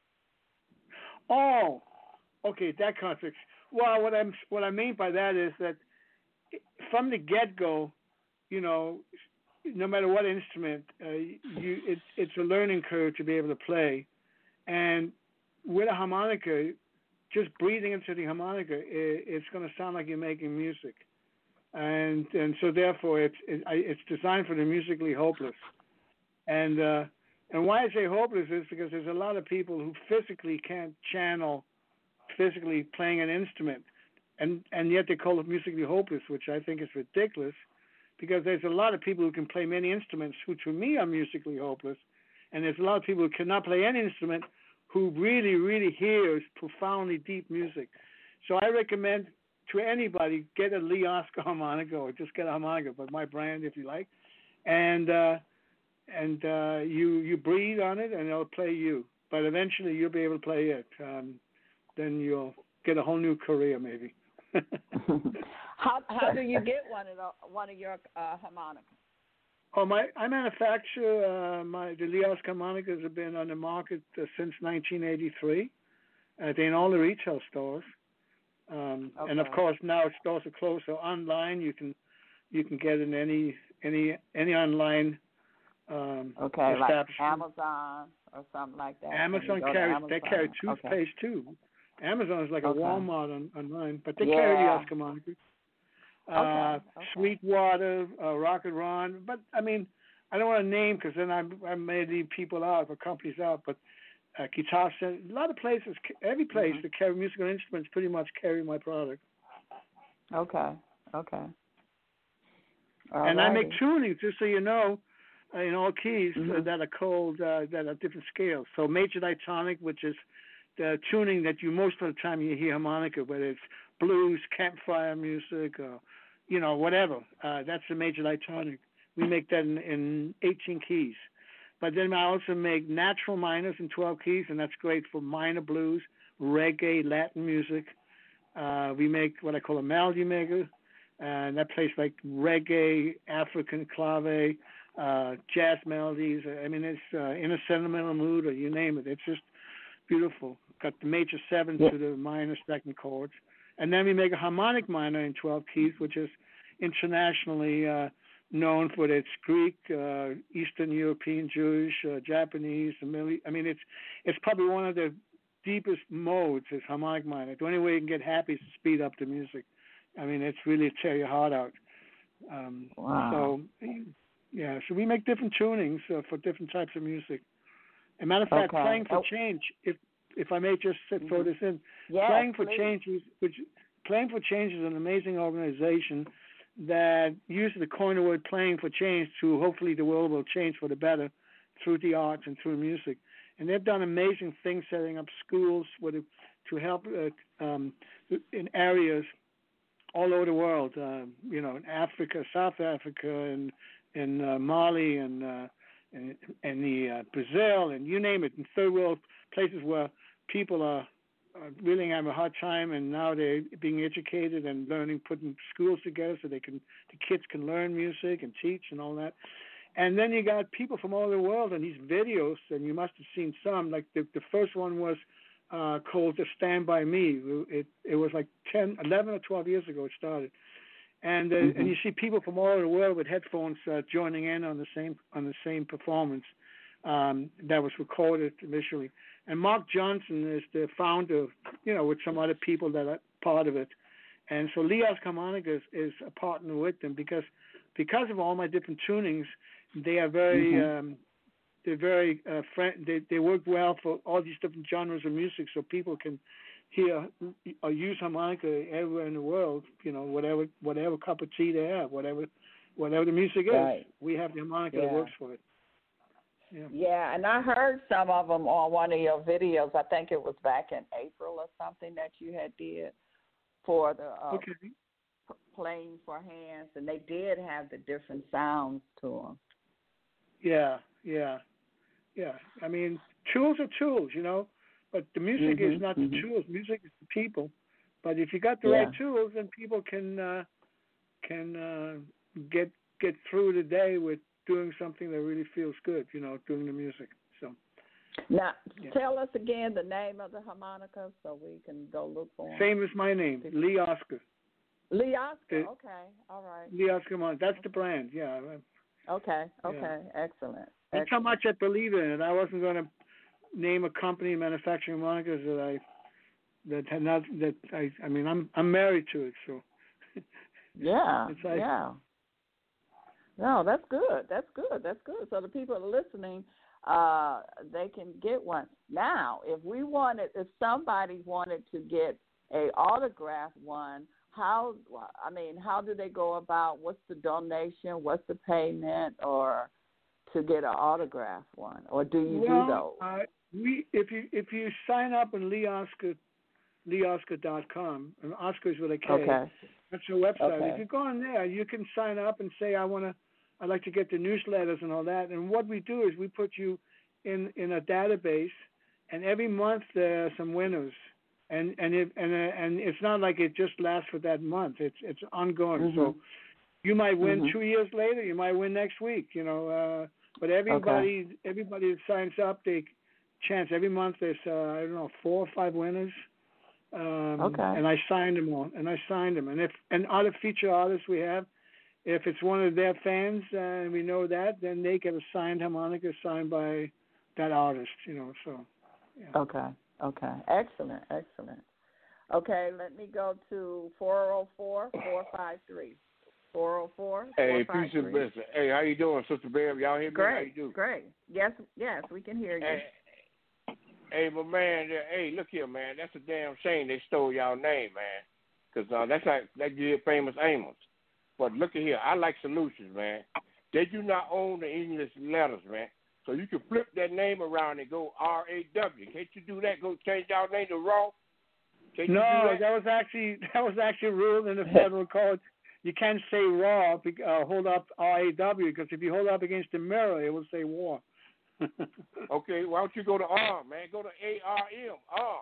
Oh, okay, that context. Well, what I'm what I mean by that is that from the get go, you know, no matter what instrument, uh, you it's it's a learning curve to be able to play, and with a harmonica, just breathing into the harmonica, it, it's going to sound like you're making music, and and so therefore it's it, it's designed for the musically hopeless, and uh, and why I say hopeless is because there's a lot of people who physically can't channel physically playing an instrument, and and yet they call it musically hopeless, which I think is ridiculous, because there's a lot of people who can play many instruments who to me are musically hopeless, and there's a lot of people who cannot play any instrument who really really hears profoundly deep music. So I recommend to anybody get a Lee Oskar harmonica or just get a harmonica, but my brand if you like, and uh, and uh, you you breathe on it and it'll play you. But eventually you'll be able to play it. Um, then you'll get a whole new career maybe. How how do you get one of the, one of your uh, harmonicas? Oh, my! I manufacture uh, my the Lee Oskar harmonicas have been on the market uh, since 1983. Uh, they're in all the retail stores, um, and of course now stores are closed. So online you can you can get in any any any online um, Okay, like. Amazon or something like that. Amazon carries Amazon? they carry Okay. toothpaste too. Amazon is like Okay. a Walmart on, online, but they carry the Yeah. Oskar monikers. Uh, Okay, okay. Sweetwater, uh, Rocket Ron, but I mean, I don't want to name because then I I may leave people out or companies out. But uh, Guitar Center, a lot of places, every place Mhm. that carry musical instruments pretty much carry my product. Okay. Okay. and I make tunings, just so you know, uh, in all keys uh, Mhm. that are called uh, that are different scales. So major diatonic, which is the tuning that you most of the time you hear harmonica, whether it's blues, campfire music, or you know whatever. Uh, that's the major diatonic. We make that in, in 18 keys. But then I also make natural minors in 12 keys, and that's great for minor blues, reggae, Latin music. Uh, we make what I call a melody maker, and that plays like reggae, African clave, uh, jazz melodies. I mean, it's uh, in a sentimental mood, or you name it. It's just beautiful. Got the major seven Yeah. to the minor second chords, and then we make a harmonic minor in 12 keys, which is internationally uh, known for its Greek, uh, Eastern European, Jewish, uh, Japanese. I mean, it's it's probably one of the deepest modes is harmonic minor. The only way you can get happy is to speed up the music. I mean, it's really tear your heart out. Um, Wow. So, yeah, so we make different tunings uh, for different types of music. As a matter of fact, Okay. playing for Oh. change. If if I may just throw Mhm. this in, Yes, playing for please. change, is- which playing for change is an amazing organization that uses the coin word playing for change to hopefully the world will change for the better through the arts and through music. And they've done amazing things setting up schools with to help uh, um, in areas all over the world. Uh, you know, in Africa, South Africa, and in uh, Mali, and uh, and, and the uh, Brazil, and you name it, in third world places where people are, are really having a hard time, and now they're being educated and learning, putting schools together so they can the kids can learn music and teach and all that. And then you got people from all over the world and these videos, and you must have seen some. Like the the first one was uh, called "The Stand by Me." It it was like 10, 11 or twelve years ago. It started, and uh, Mhm. and you see people from all over the world with headphones uh, joining in on the same on the same performance um, that was recorded initially. And Mark Johnson is the founder, you know, with some other people that are part of it. And so Leos Harmonica is, is a partner with them because because of all my different tunings, they are very Mhm. um, they're very uh, friend. They they work well for all these different genres of music, so people can hear or use harmonica everywhere in the world. You know, whatever whatever cup of tea they have, whatever whatever the music is, Right. we have the harmonica that works for it. Yeah. Yeah, and I heard some of them on one of your videos. I think it was back in April or something that you had did for the uh, Okay. p- playing for hands, and they did have the different sounds to them. Yeah, yeah, yeah. I mean, tools are tools, you know, but the music Mhm, is not the mhm. tools. Music is the people. But if you got the Yeah. right tools, then people can uh, can uh, get get through the day with doing something that really feels good. You know, doing the music. So Now, Yeah. tell us again the name of the harmonica so we can go look for them. same as my name, Lee Oskar. Lee Oskar. It- Okay, all right. Lee Oskar. That's the brand. Yeah. Okay, okay, excellent. That's how much I believe in it. I wasn't going to name a company manufacturing harmonicas that I that had not that I I mean I'm I'm married to it so Yeah, It's like- yeah. No, that's good. That's good. That's good. So the people listening, uh, they can get one. Now, if we wanted, if somebody wanted to get a autograph one, how? I mean, how do they go about? What's the donation? What's the payment, or to get an autograph one, or do you well, do those? Uh, we if you if you sign up on Lee Oskar leeoskar.com and Oskar is with a K. Okay. That's your website. Okay. If you go on there, you can sign up and say I want to. I'd like to get the newsletters and all that. And what we do is we put you in in a database, and every month there are some winners. And and it and uh, and it's not like it just lasts for that month. It's it's ongoing. So Mhm. you might win Mhm. two years later. You might win next week. You know. Uh, but everybody everybody that signs up, they chance every month. There's uh, I don't know four or five winners. Um, Okay. And I signed them all. And I signed them. And if and other feature artists we have, if it's one of their fans uh, and we know that, then they get a signed harmonica signed by that artist. You know. So. Yeah. Okay. Okay. Excellent. Excellent. Okay, let me go to 404 453. 404 Hey, peace and blessing. Hey, how you doing, Sister Bev? Y'all hear me? How you Great. do? Great. Yes, yes, we can hear you. Hey, hey, my man. Hey, look here, man. That's a damn shame they stole y'all name, man. Cause uh, that's like that did famous Amos. But look at here, I like solutions, man. They do not own the English letters, man. So you can flip that name around and go R A W. Can't you do that? Go change y'all name to Raw. Can't No, that? that was actually that was actually ruled in the federal code. You can't say raw, uh, hold up RAW because if you hold up against the mirror, it will say war. Okay, why don't you go to R, man? Go to A R M R.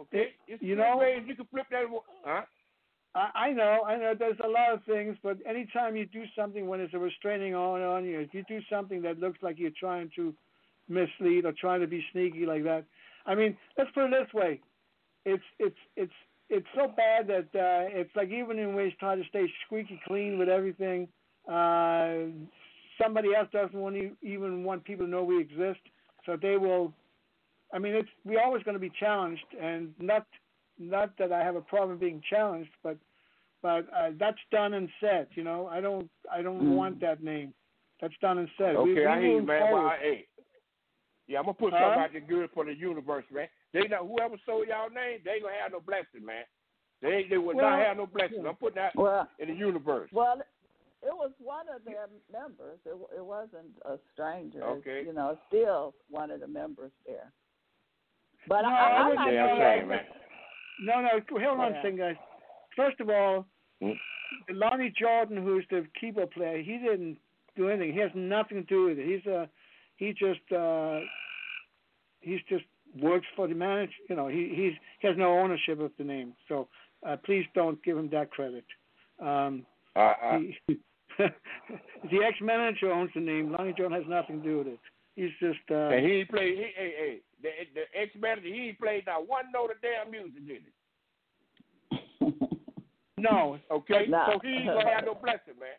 Okay, it's you know- ways you can flip that. Huh? I, I know, I know. There's a lot of things, but anytime you do something when there's a restraining order on you, if you do something that looks like you're trying to mislead or trying to be sneaky like that, I mean, let's put it this way: it's it's it's it's so bad that uh, it's like even in ways try to stay squeaky clean with everything. Uh, somebody else doesn't want to even want people to know we exist, so they will. I mean, it's we're always going to be challenged, and not not that I have a problem being challenged, but but uh, that's done and said. You know, I don't I don't Mm. want that name. That's done and said. Okay, we I hear you, man. Well. I, hey, yeah, I'm gonna put Huh? something out there good for the universe, man. They not whoever sold y'all name, they ain't gonna have no blessing, man. They they will Well, not have no blessing. I'm putting that Well, in the universe. well, it was one of their members. It, it wasn't a stranger. Okay. You know, still one of the members there. But No, I, I I, wouldn't like say Damn I'm the- shame, man. No, no, hold on a Yeah. second, guys. First of all, Mm. Lonnie Jordan, who's the keyboard player, he didn't do anything. He has nothing to do with it. He's a, he just, uh, he's just works for the manager. You know, he he's he has no ownership of the name. So uh, please don't give him that credit. Um, Uh, uh, he, the ex-manager owns the name. Lonnie Jordan has nothing to do with it. He's just. Uh, and he played. He, hey, hey, the the ex manager, he played not one note of damn music, did he? no, Okay, Nah. so he ain't gonna have no blessing, man.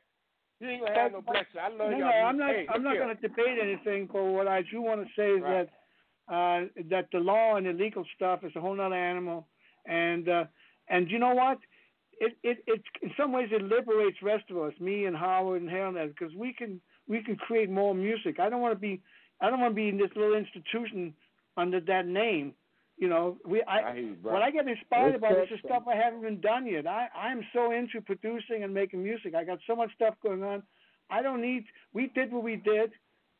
He ain't gonna have no blessing. I love No, y'all. no, I'm not. Hey, I'm not look going to debate anything. But what I do want to say is Right. that uh, that the law and the legal stuff is a whole other animal. And uh, and you know what? It it it in some ways it liberates the rest of us, me and Howard and Harold, because we can we can create more music. I don't want to be I don't want to be in this little institution under that name. You know, we I, you, what I get inspired about is the stuff I haven't even done yet. I I'm so into producing and making music. I got so much stuff going on. I don't need. We did what we did.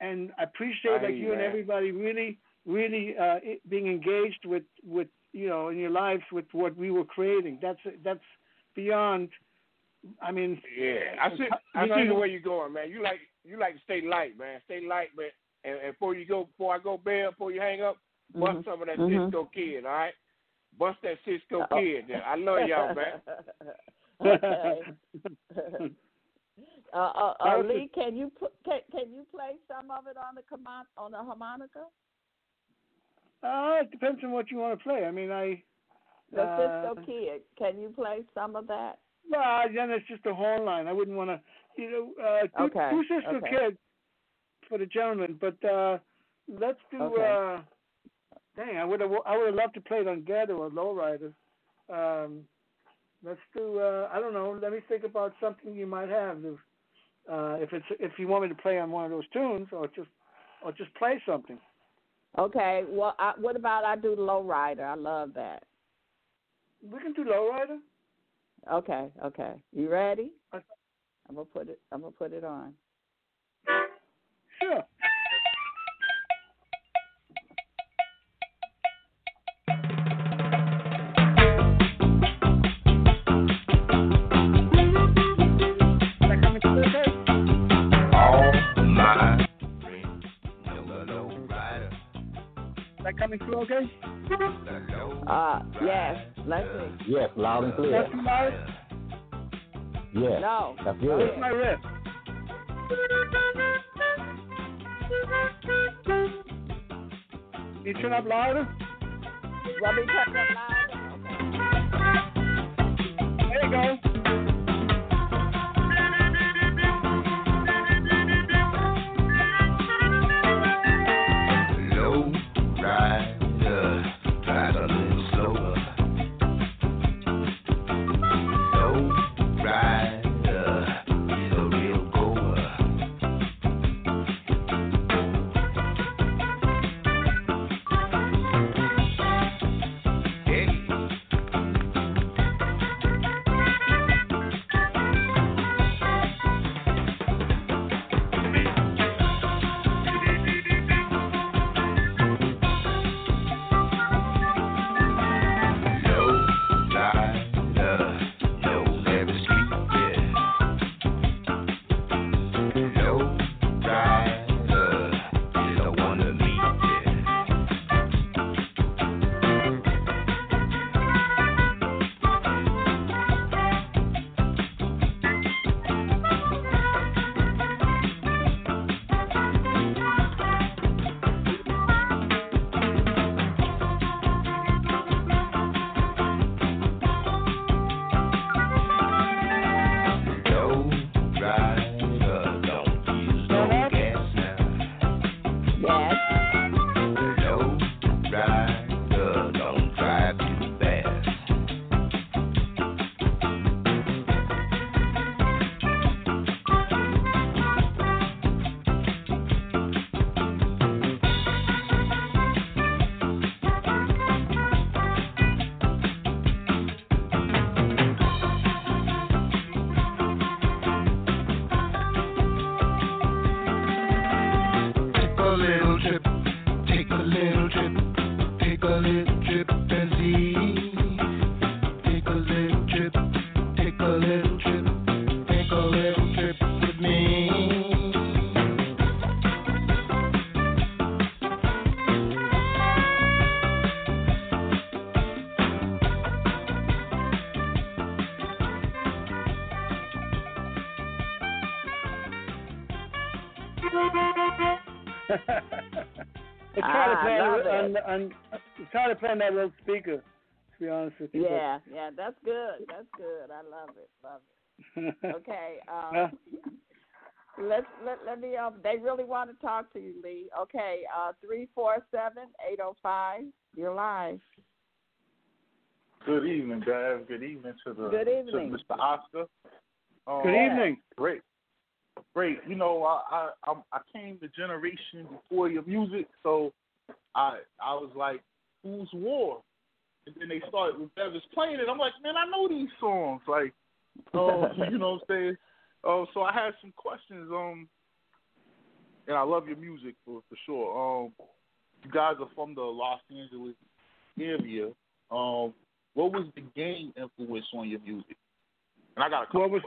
and I appreciate I like you, you and everybody really, really uh, being engaged with with you know in your lives with what we were creating. That's that's beyond. I mean, Yeah, I see. I see the way you're going, man. You like you like to stay light, man. Stay light, man. And, and before you go, before I go bed, before you hang up, bust Mhm. some of that Mhm. Cisco Kid, all right? Bust that Cisco Uh-oh. Kid. There. I love y'all, man. uh, uh, uh, Lee, can you put, can can you play some of it on the on the harmonica? uh, it depends on what you want to play. I mean, I. The uh, Cisco Kid. Can you play some of that? Well, then it's just a horn line. I wouldn't want to, you know, uh, do, Okay, do Cisco okay. Kid for the gentleman, but uh, let's do. Okay. Uh, dang, I would have, I would have loved to play it on Ghetto or Lowrider. Um, let's do. Uh, I don't know. Let me think about something you might have. If, uh, if it's if you want me to play on one of those tunes, or just or just play something. Okay. Well, I, what about I do the low rider? I love that. We can do Lowrider. Okay. Okay. You ready? I'm gonna put it. I'm gonna put it on. Sure. Coming through okay? Uh, yes. Let's see. Yes, loud and clear. That's too loud? Yes, No. that's good. That's my riff. You turn up louder? Want me turn up louder? Okay. There you go. It's hard to play that little speaker, to be honest with you. but- Yeah. Yeah. That's good. That's good. I love it. Love it. Okay. Um, let's let let me. Um, they really want to talk to you, Lee. Okay. Uh, three four seven eight zero five. You're live. Good evening, guys. Good evening to the Good evening. to Mr. Oskar. Um, Good evening. Great, great. You know, I I I came the generation before your music, so I I was like, "Who's War?" And then they started with Bevis playing it. I'm like, "Man, I know these songs." Like, oh, you know what I'm saying? Oh, so I had some questions. Um, and I love your music for for sure. Um, you guys are from the Los Angeles area. Um, what was the game influence on your music? And I got a couple. What was?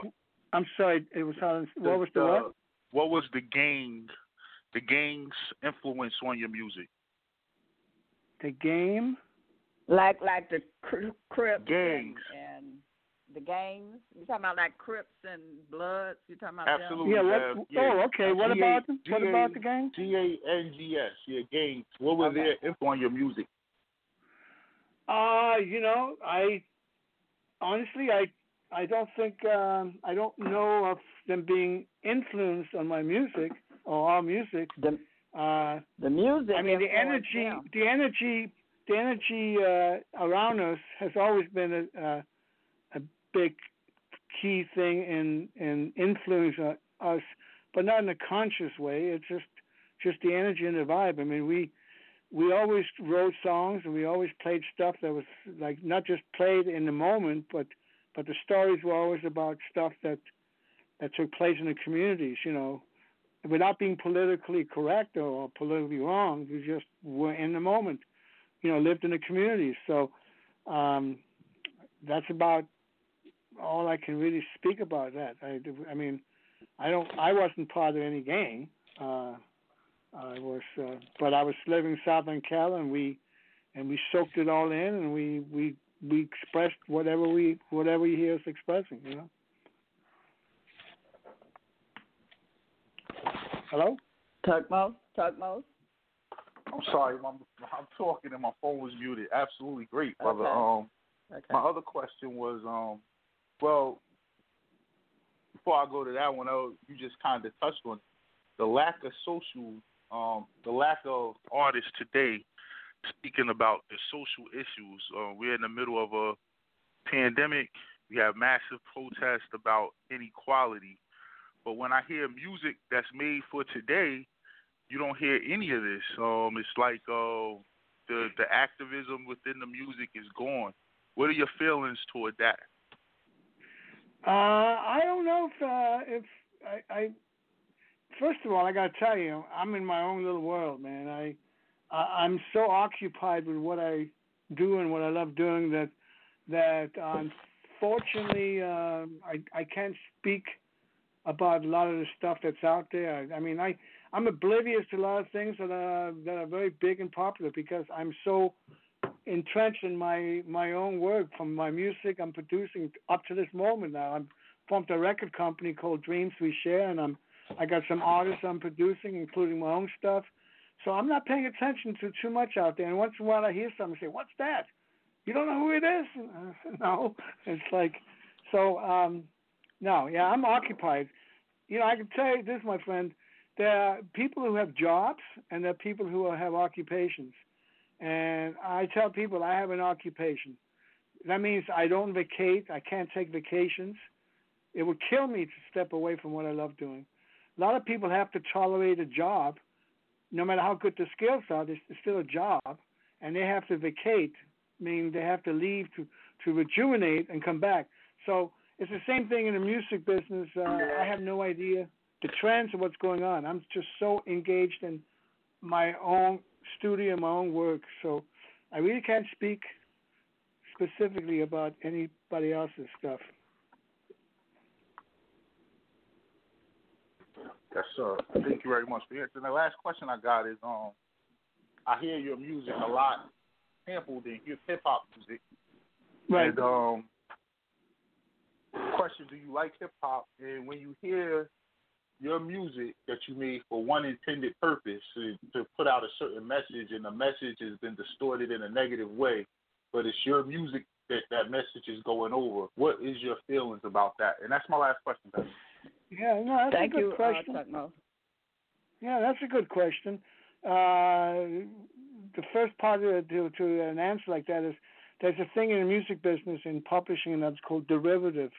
I'm sorry, it was how. What was the, the what? What was the gang? The gang's influence on your music? The game. Like like the cri- Crips Gangs. and, and the gangs. You talking about like Crips and Bloods? You talking about Absolutely. Yeah, uh, what- yeah. oh, okay. What G A- about them? What G A- about the gangs? G A N G S. Yeah, gangs. What was Okay. their influence on your music? Uh, you know, I honestly, I I don't think um, I don't know of them being influenced on my music or our music. The uh, the music. I mean, the energy, them. the energy, the energy uh, around us has always been a, a a big key thing in in influencing us, but not in a conscious way. It's just just the energy and the vibe. I mean, we we always wrote songs and we always played stuff that was like not just played in the moment, but but the stories were always about stuff that that took place in the communities. You know, without being politically correct or politically wrong. We just were in the moment. You know, lived in the community. So um, that's about all I can really speak about that. I, I mean, I don't. I wasn't part of any gang. Uh, I was, uh, but I was living in Southern Cal, and we and we soaked it all in, and we we we expressed whatever we whatever you hear us expressing. You know. Hello. Tugmos, Tugmos. I'm sorry, I'm, I'm talking and my phone was muted. Absolutely great, brother. Okay. Um, Okay. my other question was, um, well, before I go to that one, oh, you just kind of touched on the lack of social, um, the lack of artists today speaking about the social issues. Uh, we're in the middle of a pandemic. We have massive protests about inequality. But when I hear music that's made for today, you don't hear any of this. Um, it's like uh, the the activism within the music is gone. What are your feelings toward that? Uh, I don't know if uh, if I, I. First of all, I got to tell you, I'm in my own little world, man. I, I I'm so occupied with what I do and what I love doing that that unfortunately uh, I I can't speak about a lot of the stuff that's out there. I, mean, I I'm oblivious to a lot of things that are that are very big and popular because I'm so entrenched in my my own work from my music I'm producing up to this moment now. I'm formed a record company called Dreams We Share, and I'm I got some artists I'm producing, including my own stuff. So I'm not paying attention to too much out there. And once in a while I hear something say, "What's that?" You don't know who it is? No, it's like so. um No, yeah, I'm occupied. You know, I can tell you this, my friend. There are people who have jobs, and there are people who have occupations. And I tell people I have an occupation. That means I don't vacate. I can't take vacations. It would kill me to step away from what I love doing. A lot of people have to tolerate a job, no matter how good the skills are. It's still a job, and they have to vacate, meaning they have to leave to to rejuvenate and come back. So it's the same thing in the music business. Uh, I have no idea the trends of what's going on. I'm just so engaged in my own studio, my own work. So I really can't speak specifically about anybody else's stuff. Yes, sir. Thank you very much for answering. The last question I got is, um, I hear your music a lot sampled in hip hop music. Right. And um, question: Do you like hip hop? And when you hear your music that you made for one intended purpose to, to put out a certain message, and the message has been distorted in a negative way, but it's your music that that message is going over. What is your feelings about that? And that's my last question. Pastor. Yeah, no, that's Thank a good you, uh, question. Tugmos. Yeah, that's a good question. Uh, the first part of it, to, to an answer like that is there's a thing in the music business in publishing and that's called derivative,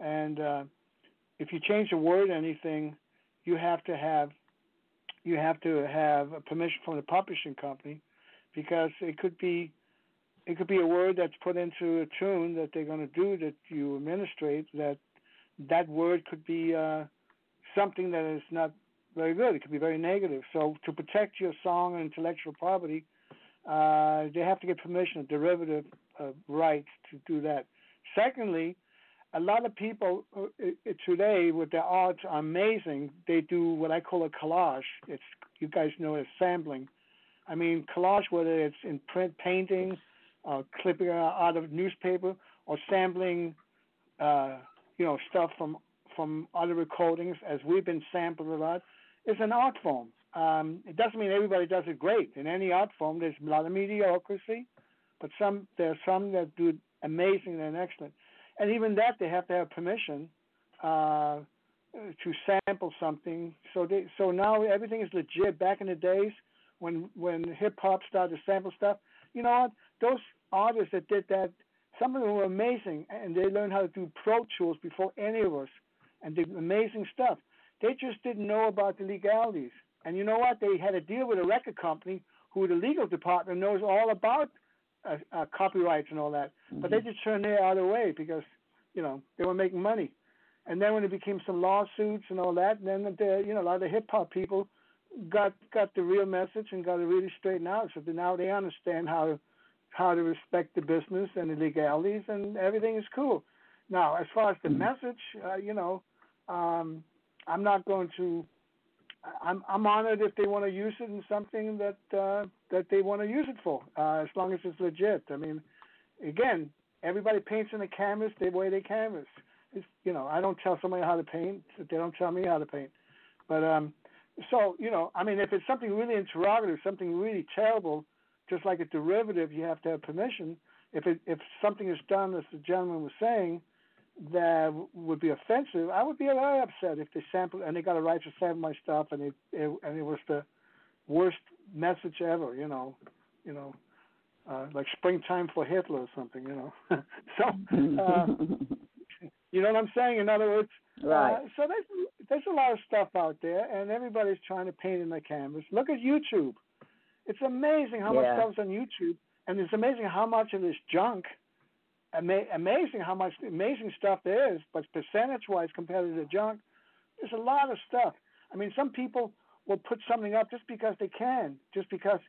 and uh, if you change a word or anything, you have to have you have to have a permission from the publishing company because it could be it could be a word that's put into a tune that they're going to do that you administrate that that word could be uh, something that is not very good. It could be very negative. So to protect your song and intellectual property, uh, they have to get permission, of derivative uh, rights to do that. Secondly, a lot of people uh, today with their art are amazing. They do what I call a collage. It's you guys know it as sampling. I mean collage, whether it's in print painting, uh, clipping out of newspaper, or sampling, uh, you know, stuff from from other recordings, as we've been sampled a lot, is an art form. Um, it doesn't mean everybody does it great. In any art form, there's a lot of mediocrity, but some there are some that do amazing and excellent and even that they have to have permission uh, to sample something. So they, so now everything is legit. Back in the days when when hip hop started to sample stuff, you know what? Those artists that did that, some of them were amazing, and they learned how to do Pro Tools before any of us, and did amazing stuff. They just didn't know about the legalities. And you know what? They had a deal with a record company who the legal department knows all about uh, uh, copyrights and all that. Mm-hmm. But they mm-hmm. just turned their other way because you know they were making money. And then when it became some lawsuits and all that, then the you know a lot of the hip hop people got got the real message and got it really straightened out. So now they understand how to how to respect the business and the legalities, and everything is cool. Now, as far as the mm-hmm. message, uh, you know, um, I'm not going to I'm I'm honored if they want to use it in something that uh, that they want to use it for, uh, as long as it's legit. I mean, again, everybody paints in the canvas the way they canvas. It's, you know, I don't tell somebody how to paint; they don't tell me how to paint. But um, so you know, I mean, if it's something really interrogative, something really terrible, just like a derivative, you have to have permission. If it if something is done, as the gentleman was saying, that would be offensive, I would be very upset if they sampled and they got a right to sample my stuff and it, it and it was the worst message ever, you know, you know, uh, like springtime for Hitler or something, you know. so, uh, you know what I'm saying? In other words, uh, right. Uh, so there's there's a lot of stuff out there, and everybody's trying to paint in the canvas. Look at YouTube. It's amazing how yeah. much stuff's on YouTube, and it's amazing how much of this junk ama- amazing how much amazing stuff there is, but percentage wise compared to the junk, there's a lot of stuff. I mean, some people will put something up just because they can, just because.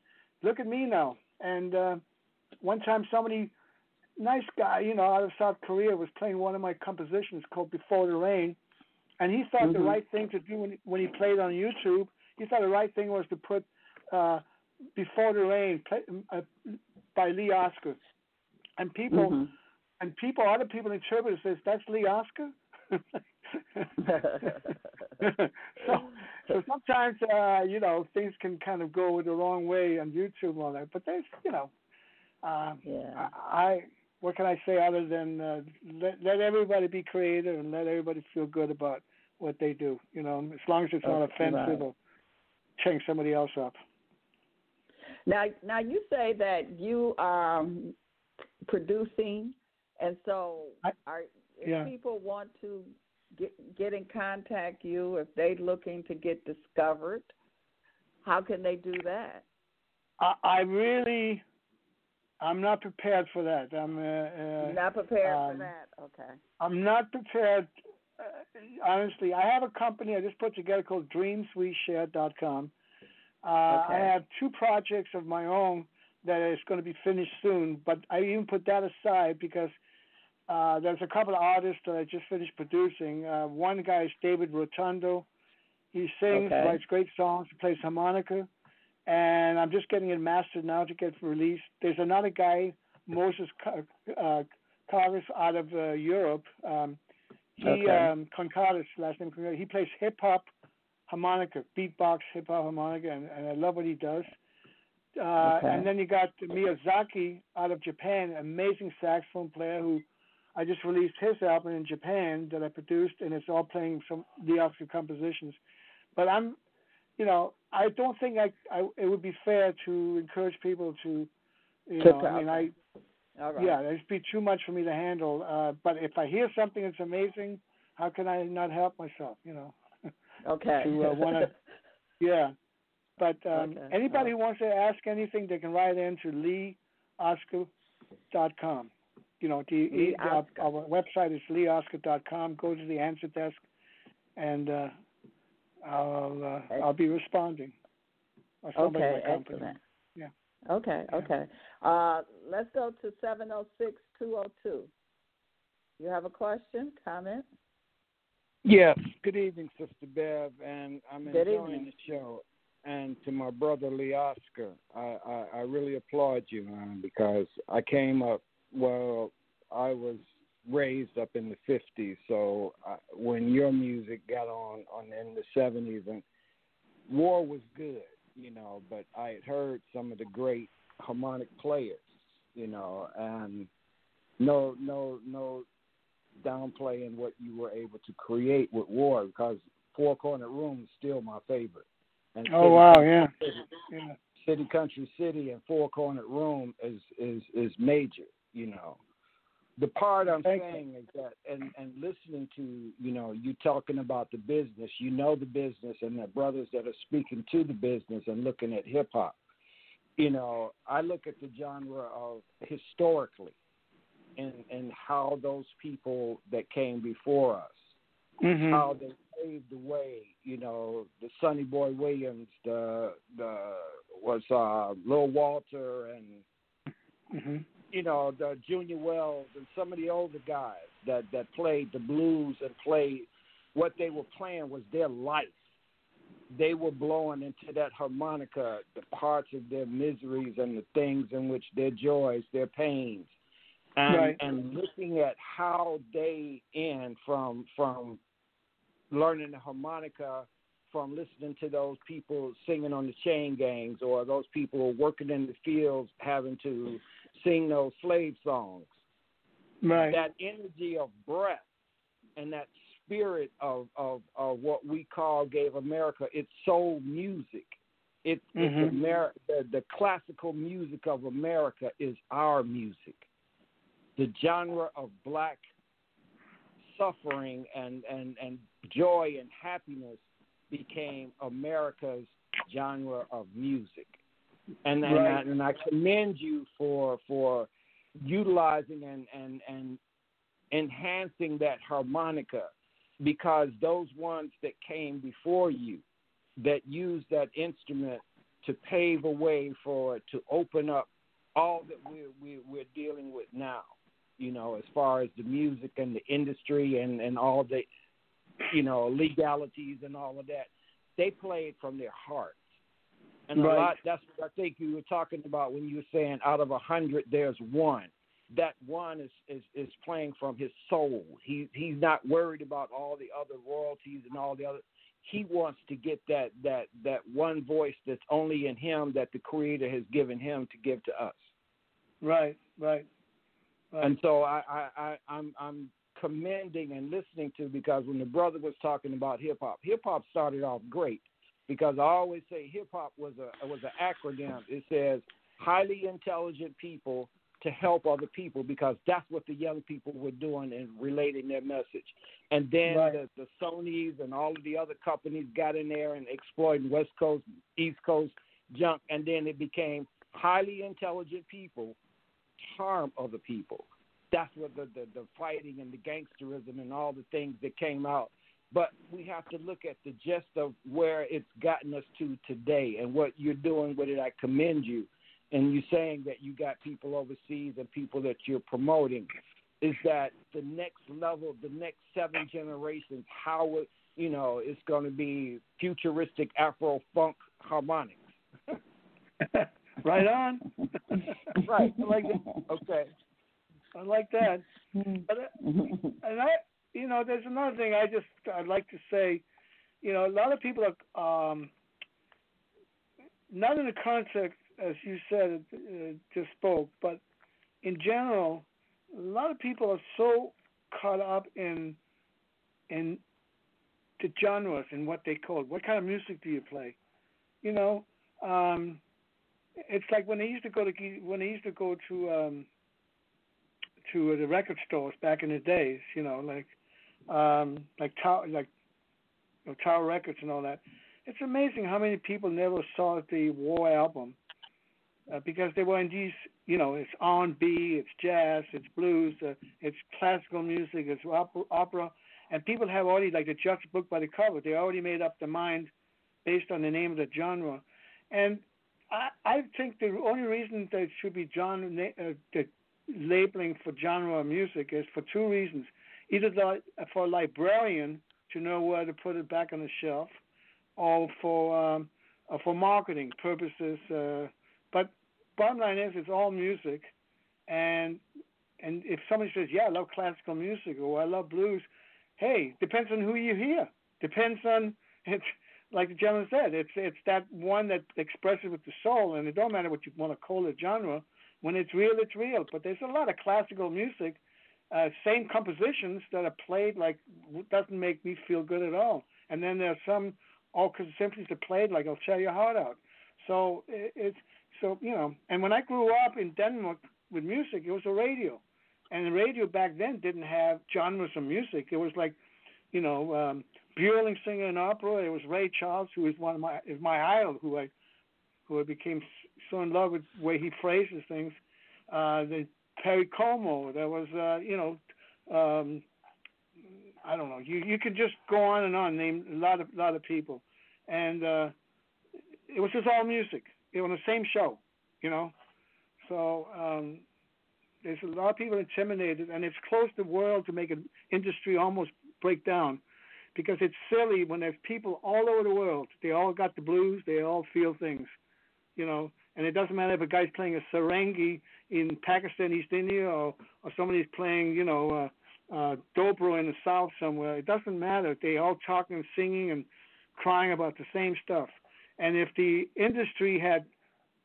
Look at me now. And uh, one time, somebody, nice guy, you know, out of South Korea, was playing one of my compositions called "Before the Rain," and he thought mm-hmm. the right thing to do when when he played on YouTube, he thought the right thing was to put uh, "Before the Rain" play, uh, by Lee Oskar, and people. Mm-hmm and people, other people interpret it says that's Lee Oskar. so, so sometimes, uh, you know, things can kind of go the wrong way on YouTube and all that. But there's, you know, uh, yeah. I, I, what can I say other than uh, let let everybody be creative and let everybody feel good about what they do. You know, as long as it's not offensive right. or change somebody else up. Now, now you say that you are producing and so, are if yeah. people want to get get in contact you, if they're looking to get discovered, how can they do that? I, I really, I'm not prepared for that. I'm uh, uh, not prepared um, for that. Okay. I'm not prepared. Uh, honestly, I have a company I just put together called DreamsWeShare.com. Uh, okay. I have two projects of my own that is going to be finished soon, but I even put that aside because uh, there's a couple of artists that I just finished producing. Uh, one guy is David Rotundo. He sings, okay. writes great songs, plays harmonica, and I'm just getting it mastered now to get released. There's another guy, Moses uh, out of uh, Europe. Um, he okay. um, Concardis, last name. He plays hip hop harmonica, beatbox hip hop harmonica, and, and I love what he does. Uh, okay. And then you got Miyazaki out of Japan, amazing saxophone player who I just released his album in Japan that I produced, and it's all playing some the Oskar compositions. But I'm, you know, I don't think I, I it would be fair to encourage people to, you know, I mean, I, right. yeah, it'd be too much for me to handle. Uh, but if I hear something that's amazing, how can I not help myself? You know. Okay. to uh, want to, yeah. But um, okay. anybody who wants to ask anything, they can write in to leeoskar.com you know, the, our, our, website is leeoskar.com. Go to the answer desk, and uh, I'll uh, I'll be responding. Or somebody Okay, in my company. excellent. Yeah. Okay, okay. Uh, let's go to seven zero six two zero two. You have a question, comment? Yes. Good evening, Sister Bev, and I'm Good enjoying evening. the show. And to my brother Lee Oskar, I, I, I really applaud you, man, because I came up. Well, I was raised up in the '50s, so I, when your music got on on in the '70s, and war was good, you know, but I had heard some of the great harmonic players, you know, and no, no, no downplaying what you were able to create with War because Four Corner Room is still my favorite. And Oh wow, yeah. City, Yeah. City Country City and Four Corner Room is is is major. You know, the part I'm saying is that and and listening to you know you talking about the business, you know the business, and the brothers that are speaking to the business and looking at hip hop. You know, I look at the genre of historically and and how those people that came before us, Mhm. how they paved the way. You know, the Sonny Boy Williams, the the was uh, Lil Walter, and Mhm. You know the Junior Wells and some of the older guys that that played the blues and played what they were playing was their life. They were blowing into that harmonica the parts of their miseries and the things in which their joys, their pains, and Right. and looking at how they end from from learning the harmonica from listening to those people singing on the chain gangs or those people working in the fields having to sing those slave songs. Right. That energy of breath and that spirit of, of, of what we call gave America its soul music. It, Mhm. It's the, the classical music of America is our music. The genre of black suffering and, and, and joy and happiness became America's genre of music. And and, Right. I, and I commend you for for utilizing and, and, and enhancing that harmonica because those ones that came before you that used that instrument to pave a way for it to open up all that we're, we're, we're dealing with now, you know, as far as the music and the industry and, and all the, you know, legalities and all of that. They played from their hearts. And a lot, that's what I think you were talking about when you were saying out of a hundred, there's one. That one is, is, is playing from his soul. He, he's not worried about all the other royalties and all the other. He wants to get that, that, that one voice that's only in him that the Creator has given him to give to us. Right, right. Right. And so I, I, I I'm I'm commending and listening to because when the brother was talking about hip hop, hip hop started off great because I always say hip hop was a was an acronym. It says highly intelligent people to help other people because that's what the young people were doing and relating their message. And then Right. the, the Sony's and all of the other companies got in there and exploited West Coast, East Coast junk, and then it became highly intelligent people harm other people. That's what the, the, the fighting and the gangsterism and all the things that came out. But we have to look at the gist of where it's gotten us to today and what you're doing with it. I commend you. And you're saying that you got people overseas and people that you're promoting. Is that the next level, the next seven generations, how it, you know, it's going to be futuristic Afro funk harmonics. right on. right. I like it. Okay. I like that. But uh, and I, you know, there's another thing I just I'd like to say. You know, a lot of people are um, not in the context as you said uh, just spoke, but in general, a lot of people are so caught up in in the genres and what they call what kind of music do you play? You know, um, it's like when they used to go to when they used to go to um, to the record stores back in the days. You know, like um, like Tower like you know, Tower Records and all that. It's amazing how many people never saw the War album uh, because they were in these. You know, it's R&B, it's jazz, it's blues, uh, it's classical music, it's opera, and people have already like to judge book by the cover. They already made up their mind based on the name of the genre, and I I think the only reason there should be genre uh, the labeling for genre music is for two reasons: either the, for a librarian to know where to put it back on the shelf, or for um, or for marketing purposes. Uh, but bottom line is, it's all music, and and if somebody says, "Yeah, I love classical music," or "I love blues," hey, depends on who you hear. Depends on it's like the gentleman said. It's it's that one that expresses with the soul, and it don't matter what you want to call it genre. When it's real, it's real. But there's a lot of classical music, uh, same compositions that are played like doesn't make me feel good at all. And then there's some orchestra symphonies that played like "I'll tear your heart out." So it, it's so you know. And when I grew up in Denmark with music, it was a radio and the radio back then didn't have genres of music. It was like, you know, um, Björling singing an opera. It was Ray Charles, who is one of my is my idol, who I who I became so in love with the way he phrases things. Uh, the Perry Como. There was, uh, you know, um, I don't know. You you could just go on and on, name a lot of lot of people, and uh, it was just all music. It was the same show, you know. So um, there's a lot of people intimidated, and it's closed the world to make an industry almost break down, because it's silly when there's people all over the world. They all got the blues. They all feel things, you know. And it doesn't matter if a guy's playing a sarangi in Pakistan, East India, or or somebody's playing, you know, uh, uh, dobro in the South somewhere. It doesn't matter. They all talking and singing and crying about the same stuff. And if the industry had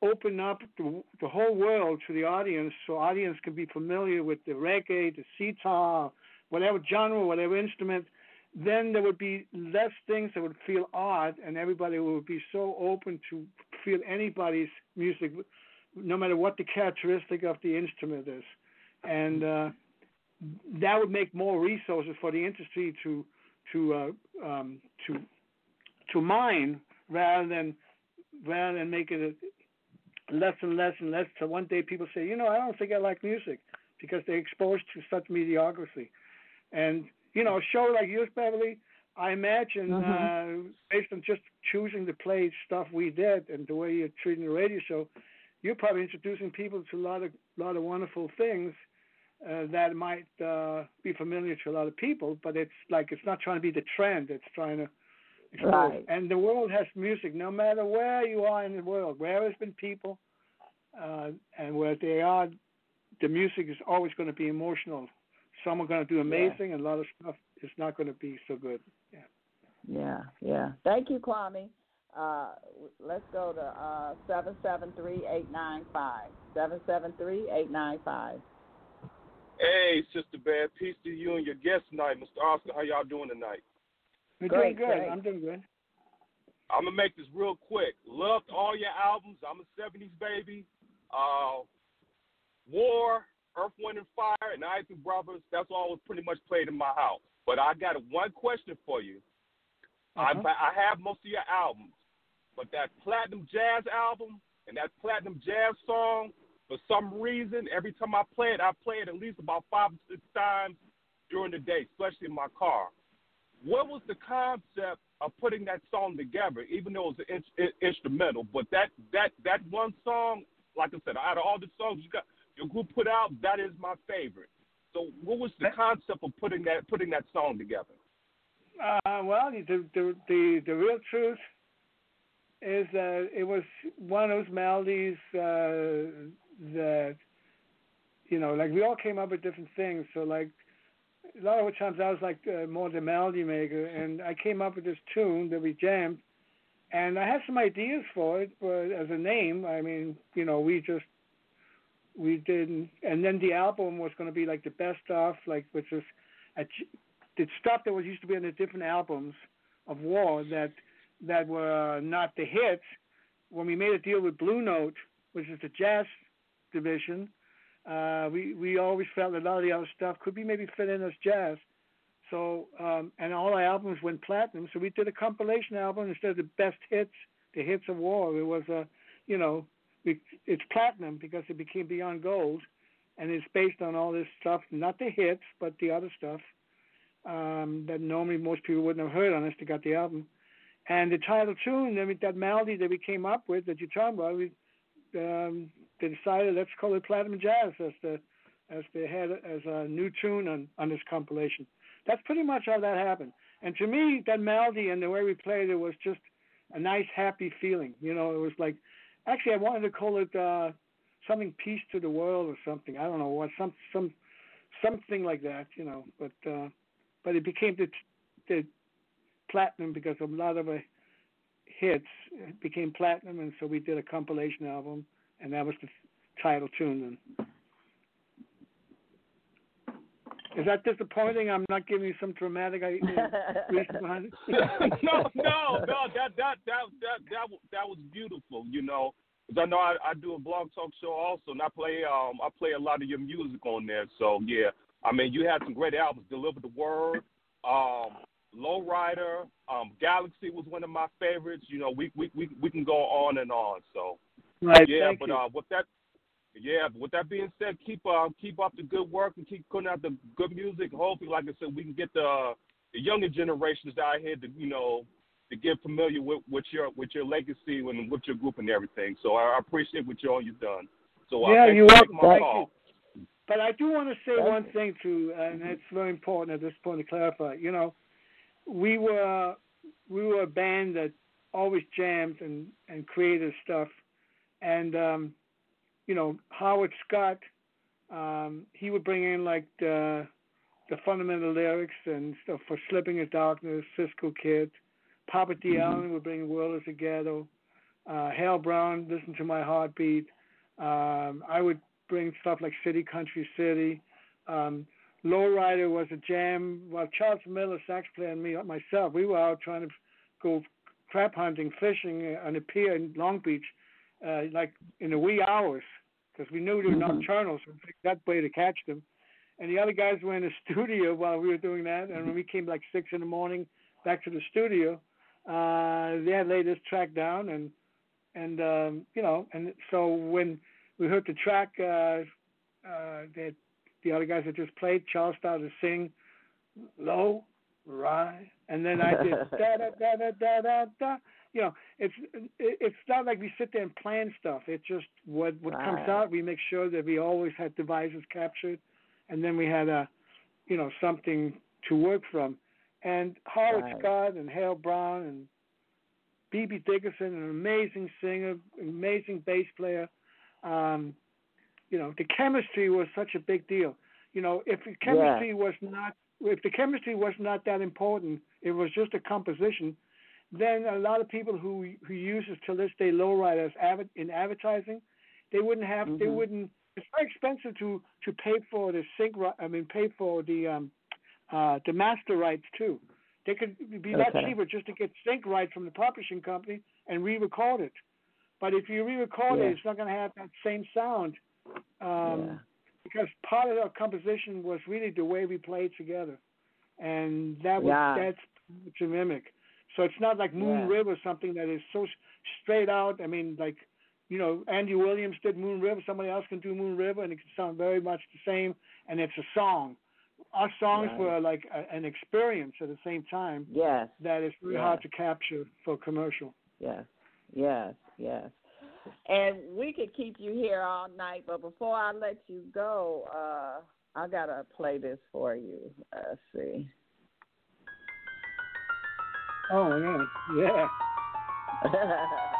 opened up the, the whole world to the audience so audience can be familiar with the reggae, the sitar, whatever genre, whatever instrument, then there would be less things that would feel odd and everybody would be so open to feel anybody's music no matter what the characteristic of the instrument is. And uh, that would make more resources for the industry to to uh, um, to to mine rather than rather than make it less and less and less. So one day people say, you know, I don't think I like music because they're exposed to such mediocrity. And you know, a show like yours, Beverly, I imagine, mm-hmm. uh, based on just choosing to play stuff we did and the way you're treating the radio show, you're probably introducing people to a lot of lot of wonderful things uh, that might uh, be familiar to a lot of people. But it's like it's not trying to be the trend; it's trying to Right. And the world has music, no matter where you are in the world, where there's been people, uh, and where they are, the music is always going to be emotional. Some are going to do amazing, yeah. and a lot of stuff is not going to be so good. Yeah. Yeah, yeah. Thank you, Kwame. Uh, let's go to uh, seven seven three eight nine five. Seven seven three eight nine five. Hey, Sister Bad, peace to you and your guest tonight, Mr. Oskar. How y'all doing tonight? We're great, doing good. Great. I'm doing good. I'm gonna make this real quick. Loved all your albums. I'm a '70s baby. Uh, War, Earth, Wind and Fire, and Isley Brothers. That's all was pretty much played in my house. But I got one question for you. Uh-huh. I, I have most of your albums, but that platinum jazz album and that platinum jazz song, for some reason, every time I play it, I play it at least about five or six times during the day, especially in my car what was the concept of putting that song together, even though it was an in, in, instrumental? But that that that one song, like I said, out of all the songs you got your group put out, that is my favorite. So, what was the concept of putting that putting that song together? Uh, well, the, the the the real truth is that it was one of those melodies uh, that you know, like we all came up with different things. So, like a lot of times I was like uh, more the melody maker, and I came up with this tune that we jammed, and I had some ideas for it, but as a name, I mean, you know, we just we didn't, and then the album was going to be like the best of, like which was a, the stuff that was used to be on the different albums of War that that were not the hits. When we made a deal with Blue Note, which is the jazz division, uh, we we always felt that a lot of the other stuff could be maybe fit in as jazz. So um, and all our albums went platinum. So we did a compilation album instead of the best hits, the hits of war. It was a, you know, we, it's platinum because it became Beyond Gold, and it's based on all this stuff, not the hits, but the other stuff. um, that normally most people wouldn't have heard unless they got the album. And the title tune, I mean, that melody that we came up with that you're talking about, we um, they decided let's call it Platinum Jazz as the as they had as a new tune on on this compilation. That's pretty much how that happened. And to me, that melody and the way we played it was just a nice, happy feeling. You know, it was like actually I wanted to call it uh, something "Peace to the World" or something. I don't know what some some something like that. You know, but uh, but it became the the platinum because a lot of the hits became platinum, and so we did a compilation album, and that was the title tune. Then. Is that disappointing? I'm not giving you some dramatic reason behind it. no, no, no. That that that that that that was beautiful. You know, because I know I, I do a blog talk show also, and I play um I play a lot of your music on there. So yeah, I mean you had some great albums. Deliver the Word, um, Lowrider, um, Galaxy was one of my favorites. You know, we we we we can go on and on. So right, yeah, but uh, with that yeah, but with that being said, keep uh, keep up the good work and keep putting out the good music. Hopefully, like I said, we can get the the younger generations out here to you know to get familiar with, with your with your legacy and with your group and everything. So I, appreciate what you all you've done. So uh, yeah, you're welcome. Thank call. you. But I do want to say Thank one thing too, and it's very important at this point to clarify. You know, we were we were a band that always jammed and and created stuff, and um, you know Howard Scott, um, he would bring in like the the fundamental lyrics and stuff for Slipping in Darkness, Cisco Kid. Papa Dee Mhm. Allen would bring World is a Ghetto. Uh, Hal Brown, Listen to My Heartbeat. Um, I would bring stuff like City Country City. Um, Lowrider was a jam. Well, Charles Miller, sax player, and me myself, we were out trying to go crab hunting, fishing on a pier in Long Beach, uh, like in the wee hours, because we knew they were Mhm. nocturnal, so we picked that way to catch them. And the other guys were in the studio while we were doing that. And when we came like six in the morning back to the studio, uh, they had laid this track down, and and um, you know, and so when we heard the track, uh, uh, that the other guys that just played, Charles started to sing low, right, and then I did da da da da da da da. You know, it's it's not like we sit there and plan stuff. It's just what what comes out. We make sure that we always had devices captured, and then we had a, you know, something to work from. And Howard Right. Scott and Hal Brown and B.B. Dickerson, an amazing singer, amazing bass player. Um, you know, the chemistry was such a big deal. You know, if the chemistry was not, if the chemistry was not that important, it was just a composition. Then a lot of people who who uses to this day lowriders in advertising, they wouldn't have, they Mhm. wouldn't. It's very expensive to to pay for the sync. I mean, pay for the um, uh, the master rights too. They could be lot Okay. cheaper just to get sync rights from the publishing company and re-record it. But if you re-record Yeah. it, it's not going to have that same sound. Um, Yeah. Because part of our composition was really the way we played together, and that was Yeah. that's to mimic. So it's not like Moon Yeah. River, something that is so straight out. I mean, like you know, Andy Williams did Moon River. Somebody else can do Moon River, and it can sound very much the same. And it's a song. Our songs Right. were like a, an experience at the same time. Yes. That is very Yes. hard to capture for commercial. Yes, yes, yes. And we could keep you here all night, but before I let you go, uh, I gotta play this for you. Let's see. Oh yeah, yeah.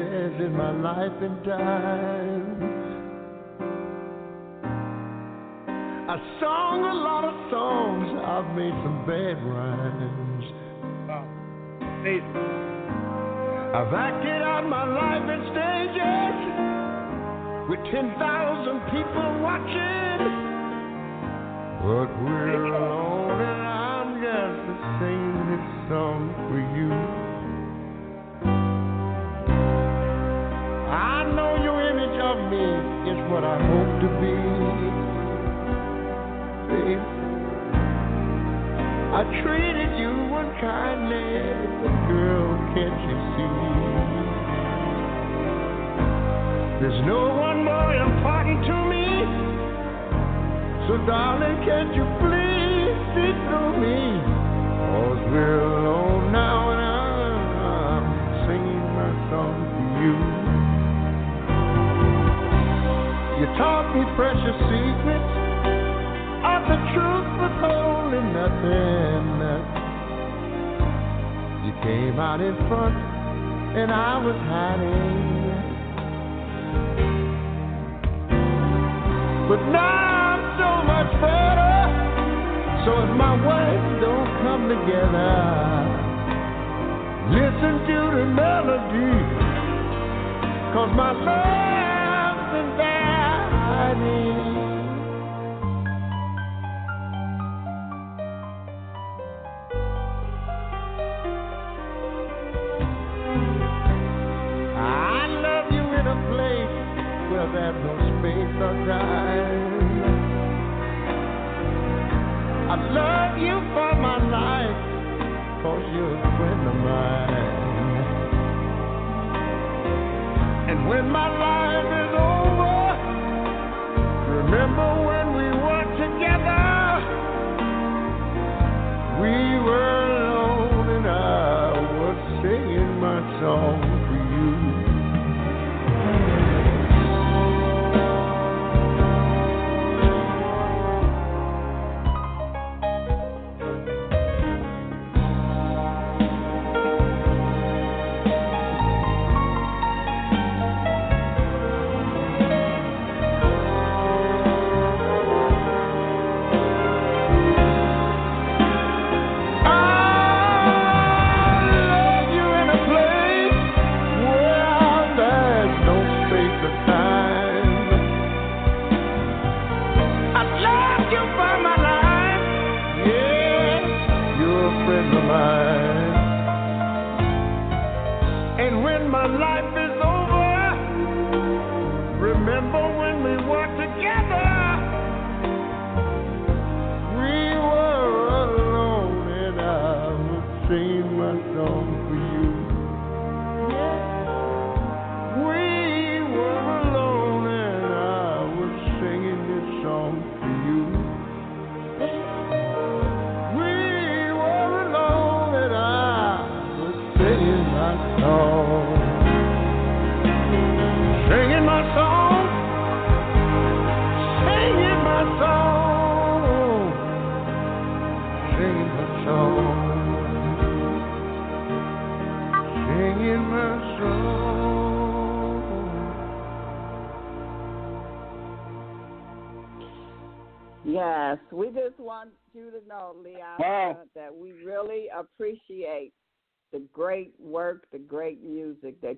places in my life and time. I sung a lot of songs, I've made some bad rhymes. I've acted out my life in stages with 10,000 people watching. But we're alone and I'm just singing this song for you. What I hope to be. Babe. I treated you unkindly, but girl, can't you see? There's no one more important to me. So darling, can't you please see through me? Cause we're alone Me precious secrets of the truth withholding nothing. You came out in front and I was hiding. But now I'm so much better. So if my words don't come together, listen to the melody. Cause my love's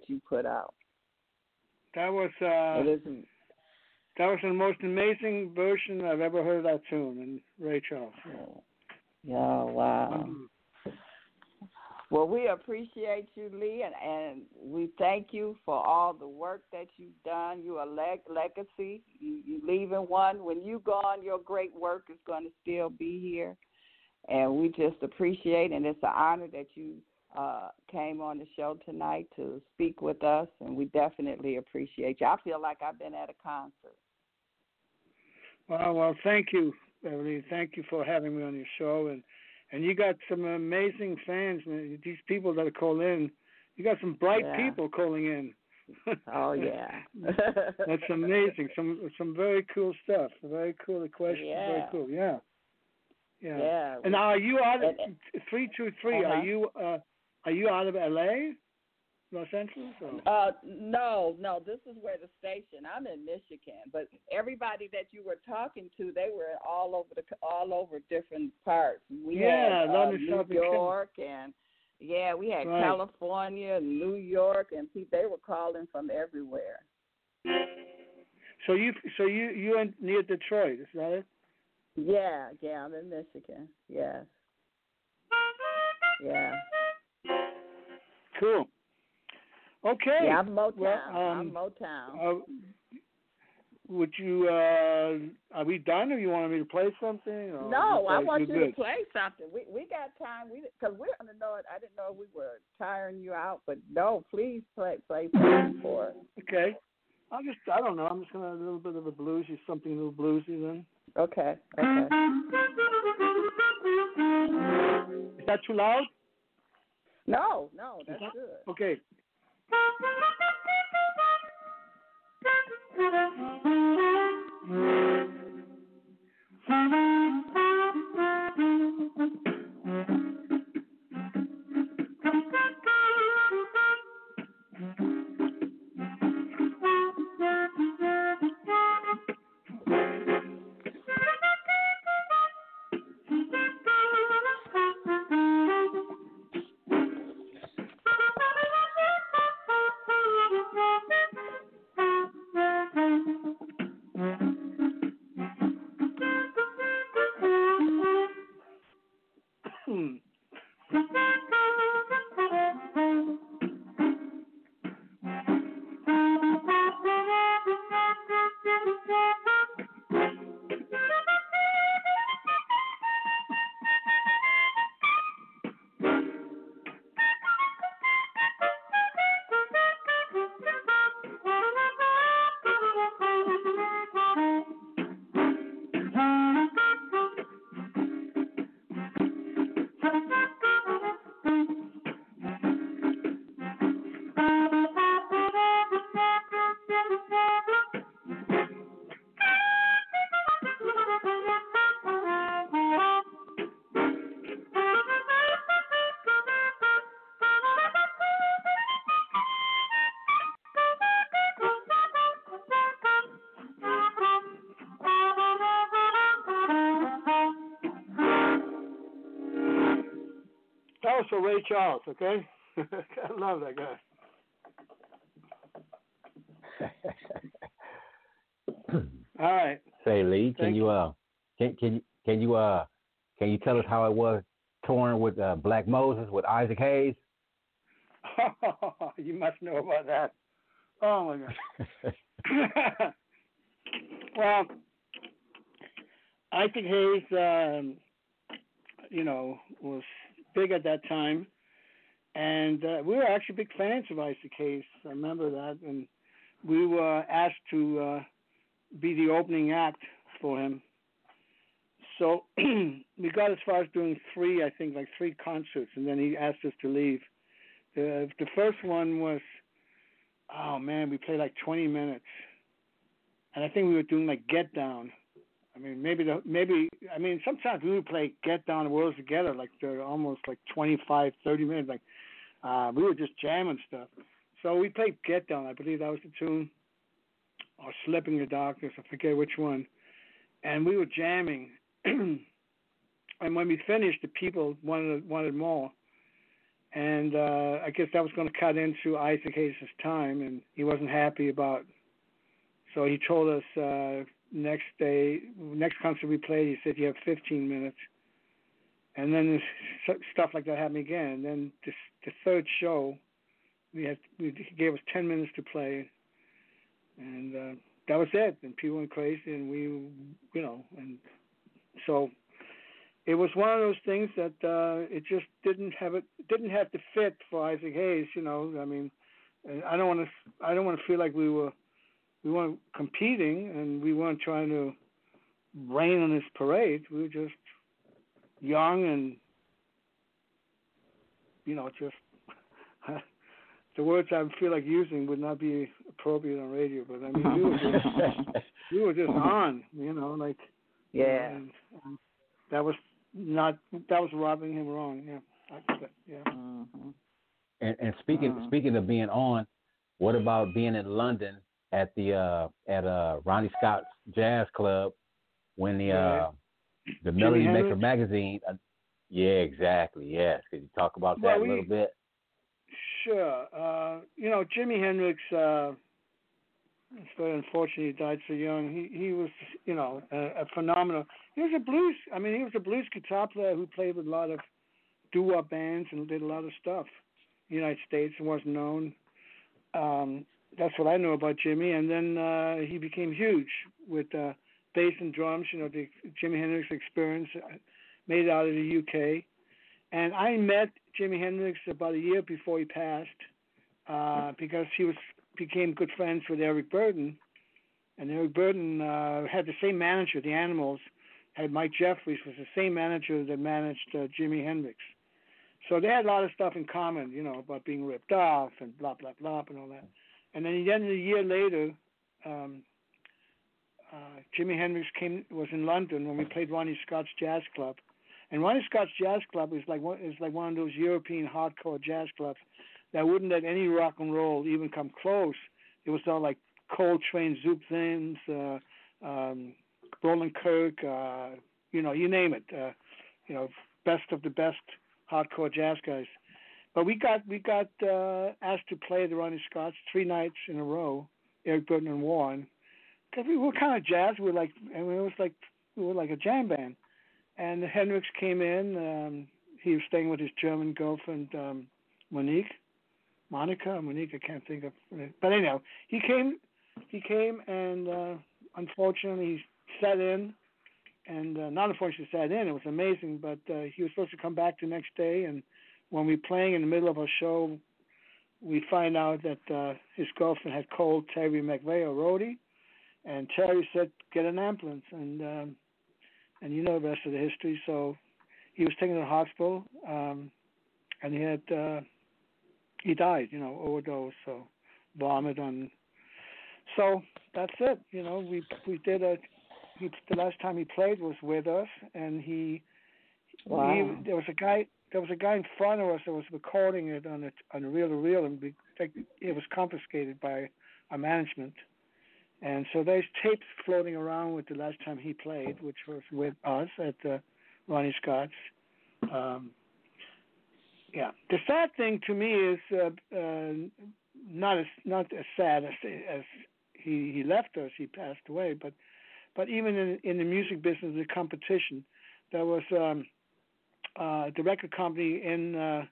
that you put out. That was uh, that was the most amazing version I've ever heard of that tune, and Ray Charles. Yeah, wow. Well, we appreciate you, Lee, and, and we thank you for all the work that you've done. You are leg- legacy. You, you leaving one. When you gone, your great work is going to still be here. And we just appreciate, and it's an honor that you uh, came on the show tonight to speak with us, and we definitely appreciate you. I feel like I've been at a concert. Wow, well, thank you, Beverly. Thank you for having me on your show, and and you got some amazing fans. man. These people that are calling in, you got some bright Yeah. people calling in. Oh yeah, That's amazing. Some some very cool stuff. Very cool questions. Very Yeah. cool. Yeah. Yeah. Yeah. And are you on three two three? Uh-huh. Are you uh are you out of L.A., Los Angeles? Or? Uh, no, no. This is where the station. I'm in Michigan, but everybody that you were talking to, they were all over the all over different parts. We Yeah, had uh, London New York, and yeah, we had Right. California, New York, and. They were calling from everywhere. So you so you you in near Detroit? Is that it? Yeah, yeah. I'm in Michigan. Yes. Yeah. Cool. Okay. Yeah, I'm Motown. Well, um, I'm Motown. Uh, would you? uh Are we done, or you want me to play something? Or No, I want you good? to play something. We we got time. We because we're gonna know it. I didn't know we were tiring you out, but no, please play play something for us. Okay. I'll just. I don't know. I'm just gonna a little bit of a bluesy, something a little bluesy then. Okay. Okay. Is that too loud? No, no, that's that- good. Okay. Hmm. For Ray Charles, okay? I love that guy. All right. Say, Lee, can Thank you uh, can can you can you uh, can you tell us how it was touring with uh, Black Moses with Isaac Hayes? you must know about that. Oh my God. well, Isaac Hayes, um, you know, was big at that time, and uh, we were actually big fans of Isaac Hayes. I remember that, and we were asked to uh, be the opening act for him. So we got as far as doing three, I think, like three concerts, and then he asked us to leave. The the first one was, oh man, we played like 20 minutes, and I think we were doing like Get Down. I mean, maybe the maybe I mean sometimes we would play Get Down the Worlds Together like they're almost like 25, 30 minutes. Like uh, we were just jamming stuff. So we played Get Down. I believe that was the tune, or Slipping the Darkness. I forget which one. And we were jamming. and when we finished, the people wanted wanted more. And uh, I guess that was going to cut into Isaac Hayes' time, and he wasn't happy about. So he told us uh, next day, next concert we played, he said you have 15 minutes. And then this, stuff like that happened again. And then this, the third show, we had we, he gave us 10 minutes to play, and uh, that was it. And people went crazy, and we, you know, and so it was one of those things that uh it just didn't have it didn't have to fit for Isaac Hayes, you know. I mean, I don't want to I don't want to feel like we were we weren't competing and we weren't trying to rain on his parade. We were just young and you know just the words I feel like using would not be appropriate on radio, but I mean we were just we were just on, you know, like Yeah. and, um, that was not that was robbing him wrong. Yeah, I, yeah. Mm-hmm. And, and speaking Uh-huh. speaking of being on, what about being in London at the uh, at uh, Ronnie Scott's Jazz Club when the uh, the Melody Maker Hendrix? magazine? Uh, yeah, exactly. Yes, could you talk about that Well, a little bit? Sure. Uh, you know, Jimi Hendrix. Uh, it's very unfortunate he died so young. He he was, you know, a, a phenomenal. He was a blues. I mean, he was a blues guitar player who played with a lot of doo-wop bands and did a lot of stuff. United States and wasn't known. Um, that's what I know about Jimmy. And then uh, he became huge with uh, bass and drums. You know, the Jimi Hendrix experience uh, made out of the UK. And I met Jimi Hendrix about a year before he passed uh, because he was became good friends with Eric Burdon, and Eric Burdon uh, had the same manager, the Animals, had Mike Jeffery was the same manager that managed uh, Jimi Hendrix. So they had a lot of stuff in common, you know, about being ripped off and blah blah blah and all that. And then then a year later, um, uh, Jimi Hendrix came was in London when we played Ronnie Scott's Jazz Club, and Ronnie Scott's Jazz Club is like one is like one of those European hardcore jazz clubs that wouldn't let any rock and roll even come close. It was all like Coltrane, Zoot Sims, uh, um, Roland Kirk, uh, you know, you name it. Uh, you know, best of the best hardcore jazz guys. But we got we got uh, asked to play the Ronnie Scotts three nights in a row, Eric Burdon and Warren, because we were kind of jazz. We were like, mean, it was like we were like a jam band. And the Hendrix came in. Um, he was staying with his German girlfriend um, Monique, Monica, Monique. I can't think of. But anyhow, he came. He came, and uh, unfortunately, he sat in, and uh, not unfortunately sat in. It was amazing, but uh, he was supposed to come back the next day, and when we were playing in the middle of our show, we find out that uh, his girlfriend had called Terry McVeigh, a roadie, and Terry said, "Get an ambulance," and um, and you know the rest of the history. So he was taken to the hospital, um, and he had uh, he died, you know, overdose, so vomit on. So that's it. You know, we we did a. He, the last time he played was with us, and he. Wow. He, there was a guy. There was a guy in front of us that was recording it on a on a reel to reel, and it was confiscated by our management. And so there's tapes floating around with the last time he played, which was with us at the Ronnie Scott's. Um, yeah, the sad thing to me is uh, uh, not as not as sad as as he he left us. He passed away, but but even in in the music business, the competition, there was um, uh, the record company in uh,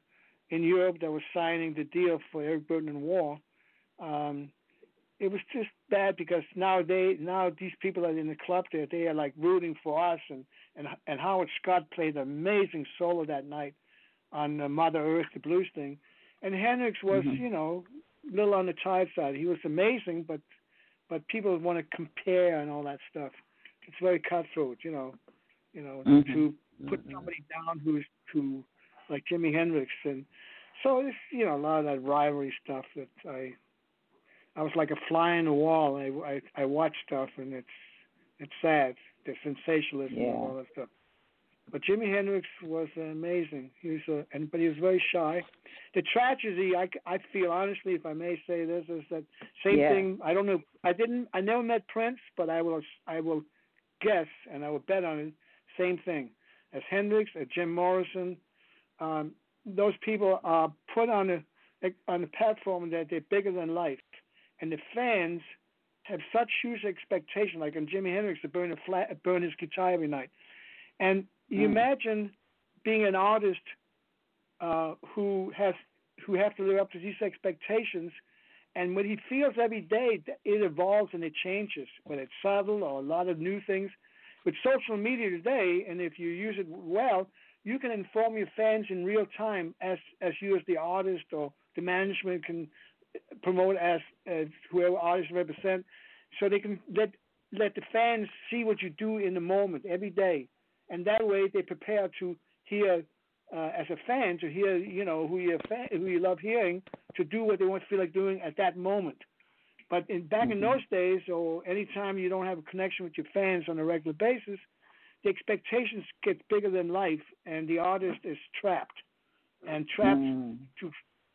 in Europe that was signing the deal for Eric Burdon and War. Um, it was just bad because now they now these people are in the club there they are like rooting for us and and and Howard Scott played an amazing solo that night on Mother Earth the blues thing, and Hendrix was Mm-hmm. you know a little on the tired side. He was amazing, but but people want to compare and all that stuff. It's very cutthroat, you know, you know Mhm. to put mm-hmm. somebody down who's who like Jimi Hendrix and so it's you know a lot of that rivalry stuff that I I was like a fly on the wall. I I, I watch stuff and it's it's sad the sensationalism Yeah. and all that stuff. But Jimi Hendrix was amazing. He was a, and but he was very shy. The tragedy, I, I feel honestly, if I may say this, is that same Yeah. thing. I don't know. I didn't. I never met Prince, but I will. I will guess and I will bet on it. Same thing as Hendrix, as Jim Morrison. Um, those people are put on a on a platform that they're bigger than life, and the fans have such huge expectation. Like on Jimi Hendrix to burn a flat, burn his guitar every night, and you Mm. imagine being an artist uh, who has who have to live up to these expectations, and what he feels every day, it evolves and it changes, whether it's subtle or a lot of new things. With social media today, and if you use it well, you can inform your fans in real time as as you as the artist or the management can promote as, as whoever artists represent, so they can let let the fans see what you do in the moment every day, and that way they prepare to hear uh, as a fan to hear you know who you fan, who you love hearing to do what they want to feel like doing at that moment. But in, back in those days, or anytime you don't have a connection with your fans on a regular basis, the expectations get bigger than life, and the artist is trapped, and trapped Mm. to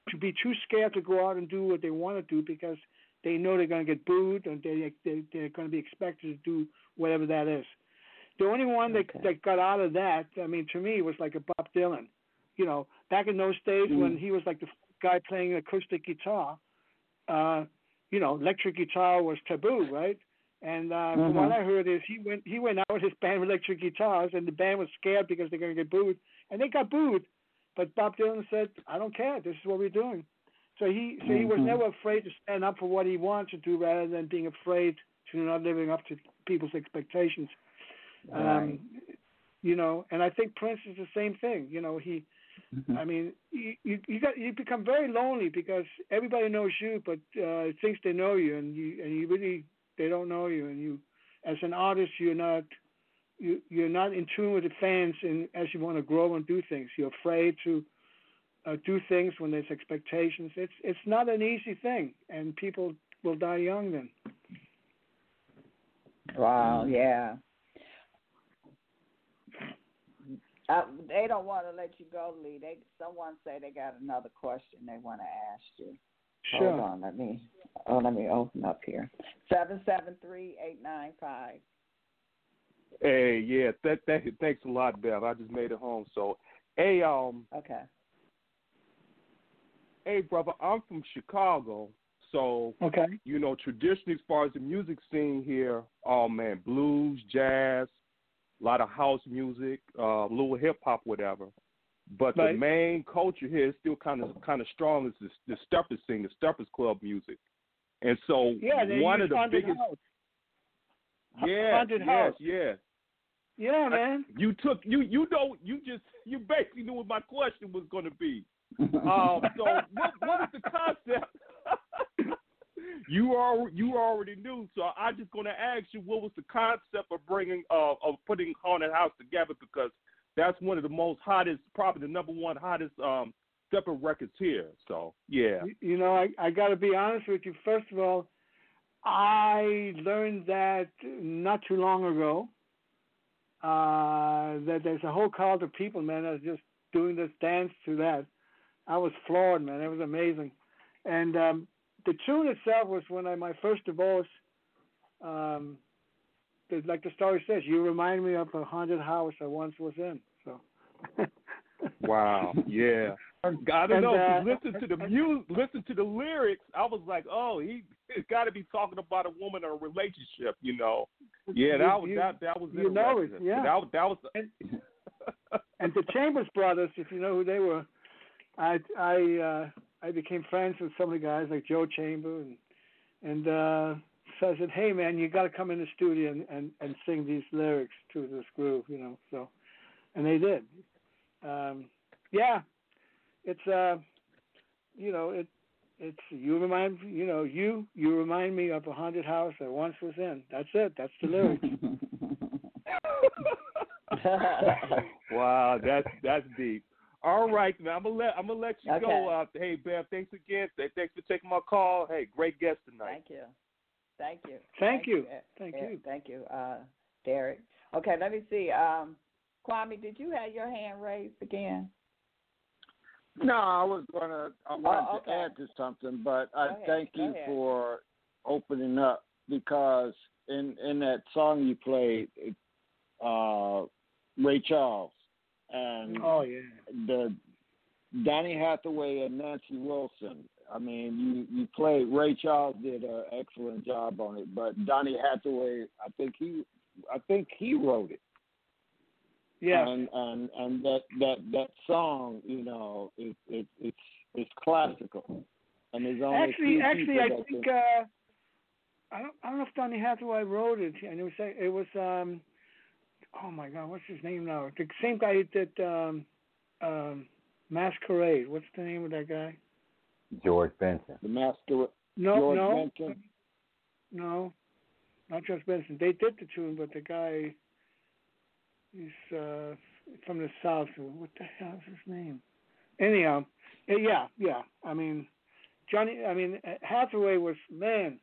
to be too scared to go out and do what they want to do because they know they're going to get booed and they, they they're going to be expected to do whatever that is. The only one that that got out of that, I mean, to me, was like a Bob Dylan. You know, back in those days when he was like the guy playing acoustic guitar, uh, you know, electric guitar was taboo, right? And uh, from what. I heard is he went he went out with his band with electric guitars, and the band was scared because they're going to get booed, and they got booed. But Bob Dylan said, "I don't care. This is what we're doing." So he so he was Mhm. never afraid to stand up for what he wanted to do, rather than being afraid to not living up to people's expectations. Um, you know, and I think Prince is the same thing. You know, he. Mm-hmm. I mean, you you you, got, you become very lonely because everybody knows you, but uh, thinks they know you, and you and you really they don't know you, and you, as an artist, you're not you you're not in tune with the fans, and as you want to grow and do things, you're afraid to uh, do things when there's expectations. It's it's not an easy thing, and people will die young then. Wow, yeah. Uh, they don't want to let you go, Lee. They someone say they got another question they want to ask you. Sure. Hold on, let me oh let me open up here. Seven seven three eight nine five. Hey, yeah, that, that, thanks a lot, Bev. I just made it home. So, hey, um, Okay. hey, brother, I'm from Chicago. So, Okay. you know, traditionally, as far as the music scene here, oh man, blues, jazz, a lot of house music, uh, a little hip hop, whatever. But Right. the main culture here is still kind of kind of strong. Is the, the steppers scene, the steppers club music, and so Yeah, they one use of the haunted biggest, house. yeah, haunted yes, house. yeah. Yeah, man. You took you you know you just you basically knew what my question was going to be. Um, so what, what was the concept? You are you already knew, so I just to ask you what was the concept of bringing uh, of putting haunted house together because that's one of the most hottest, probably the number one hottest um stepper records here. So yeah, You- You know, I I got to be honest with you. First of all, I learned that not too long ago. Uh, that there's a whole cult of people, man, that's just doing this dance to that. I was floored, man. It was amazing. And um, the tune itself was when I my first divorce. Um, the, like the story says, you remind me of a haunted house I once was in. So. wow, yeah. I don't know. uh, listen to the music, listen to the lyrics. I was like, oh, he it's got to be talking about a woman or a relationship, you know. Yeah, that was You- that that was you know it, yeah. That was that was. and the Chambers brothers, if you know who they were, I I uh, I became friends with some of the guys like Joe Chamber and and uh, so I said, hey man, you got to come in the studio and, and and sing these lyrics to this groove, you know. So, and they did. Um, yeah, it's uh, you know it. It's you remind you know you you remind me of a haunted house I once was in. That's it. That's the lyrics. wow, that's that's deep. All right, now I'm gonna let I'm gonna let you go. Okay. Uh, hey, Bev, thanks again. Thanks for taking my call. Hey, great guest tonight. Thank you. Thank you. Thank you. Eh, Thank eh, you. Thank you, uh, Derek. Okay, let me see. Um, Kwame, did you have your hand raised again? No, I was gonna. I wanted Oh, okay. to add to something, but I ahead, thank you ahead. for opening up because in in that song you played, uh, Ray Charles and Oh yeah. the Donny Hathaway and Nancy Wilson. I mean, you you played. Ray Charles did an excellent job on it, but Donny Hathaway, I think he, I think he wrote it. Yeah. And and and that that that song, you know, it it it's it's classical. And there's only Actually, actually, I think can- uh, I don't. I don't know if Donny Hathaway wrote it. And it was. It was. Um, oh my God, what's his name now? The same guy that did um, um, Masquerade. What's the name of that guy? George Benson. the master. No, George no, Benson. no, not George Benson. They did the tune, but the guy, he's uh, from the south. What the hell is his name? Anyhow, eh, yeah, yeah. I mean, Johnny. I mean, Hathaway was man.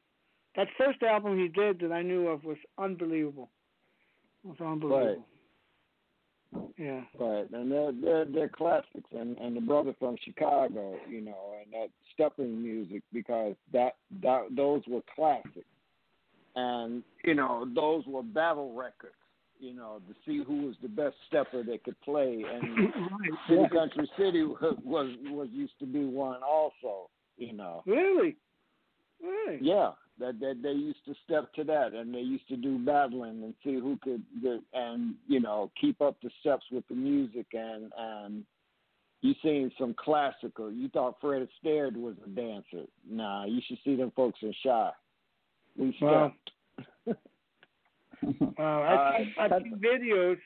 That first album he did that I knew of was unbelievable. It was unbelievable. Yeah. Right, and they're they're they're classics, and and the brother from Chicago, you know, and that stepping music because that that those were classics, and you know those were battle records, you know, to see who was the best stepper that could play, and City. Country City was was was used to be one also, you know. Really? Really? Yeah, that that they used to step to that, and they used to do battling and see who could get, and you know keep up the steps with the music and and You seen some classical. You thought Fred Astaire was a dancer. Nah, you should see them folks in Chi. We Wow. Wow, I've, seen, I've seen videos.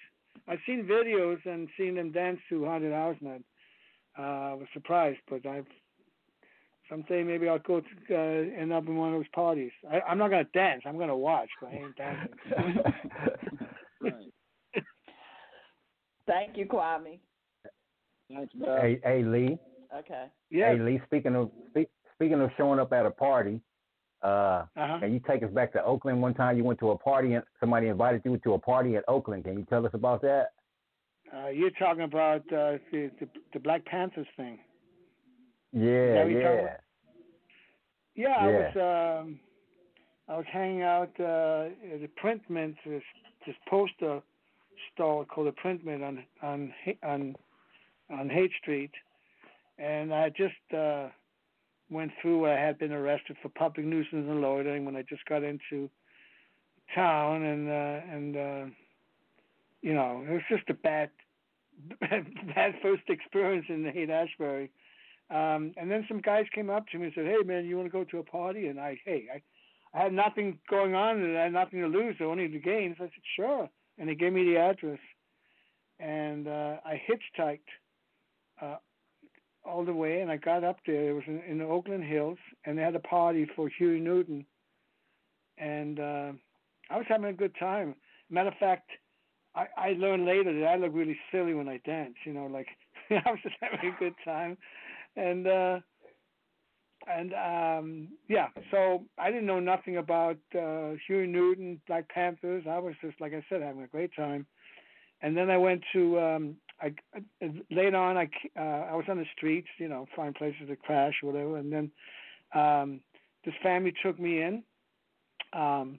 I've seen videos and seen them dance to Haunted House. Uh, I was surprised, but I've someday maybe I'll go to uh, end up in one of those parties. I, I'm not gonna dance. I'm gonna watch, but I ain't dancing. right. Thank you, Kwame. Thanks, Hey, hey, Lee. Okay. Yeah. Hey, Lee. Speaking of speak, speaking of showing up at a party, uh, Uh-huh. can you take us back to Oakland? One time you went to a party and somebody invited you to a party at Oakland. Can you tell us about that? Uh, you're talking about uh, the, the the Black Panthers thing. Yeah, that what you're talking yeah. Yeah, I Yeah. was um, I was hanging out uh, at the Print Mint, this this poster store called the Print Mint on on on on Haight Street, and I just uh, went through. I had been arrested for public nuisance and loitering when I just got into town, and uh, and uh, you know it was just a bad bad first experience in Haight Ashbury. Um, and then some guys came up to me and said, "Hey, man, you want to go to a party?" And I, hey, I, I had nothing going on and I had nothing to lose, only to gain. So I said, "Sure." And they gave me the address, and uh, I hitchhiked uh, all the way, and I got up there. It was in, in the Oakland Hills, and they had a party for Huey Newton, and uh, I was having a good time. Matter of fact, I, I learned later that I look really silly when I dance. You know, like I was just having a good time, and uh, and um, yeah. So I didn't know nothing about uh, Huey Newton, Black Panthers. I was just like I said, having a great time. And then I went to um, I uh, later on. I uh, I was on the streets, you know, find places to crash or whatever. And then um, this family took me in, um,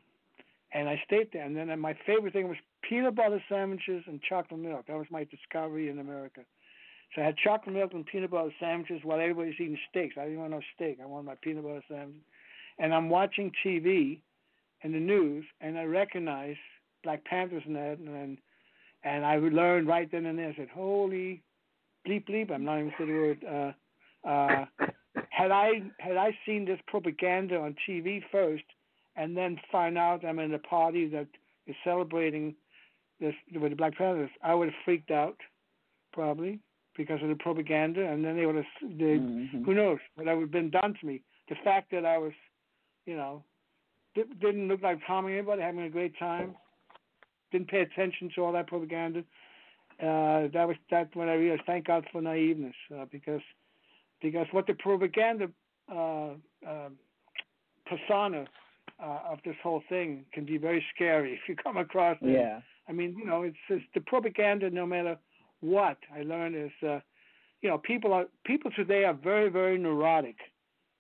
and I stayed there. And then my favorite thing was peanut butter sandwiches and chocolate milk. That was my discovery in America. So I had chocolate milk and peanut butter sandwiches while everybody's eating steaks. I didn't want no steak. I wanted my peanut butter sandwich. And I'm watching TV and the news, and I recognize Black Panthers in that, and and I learned right then and there. I said, "Holy bleep bleep!" I'm not even saying the word. Uh, uh, had I had I seen this propaganda on TV first, and then find out I'm in a party that is celebrating this with the Black Panthers, I would have freaked out, probably because of the propaganda, and then they would have. They, Who knows what would have been done to me? The fact that I was, you know, di- didn't look like harming anybody, having a great time, didn't pay attention to all that propaganda. Uh, that was that when I realized. Thank God for naiveness, uh, because because what the propaganda uh, uh, persona uh, of this whole thing can be very scary if you come across it. Yeah. I mean, you know, it's just the propaganda. No matter what I learned is, uh, you know, people are people today are very very neurotic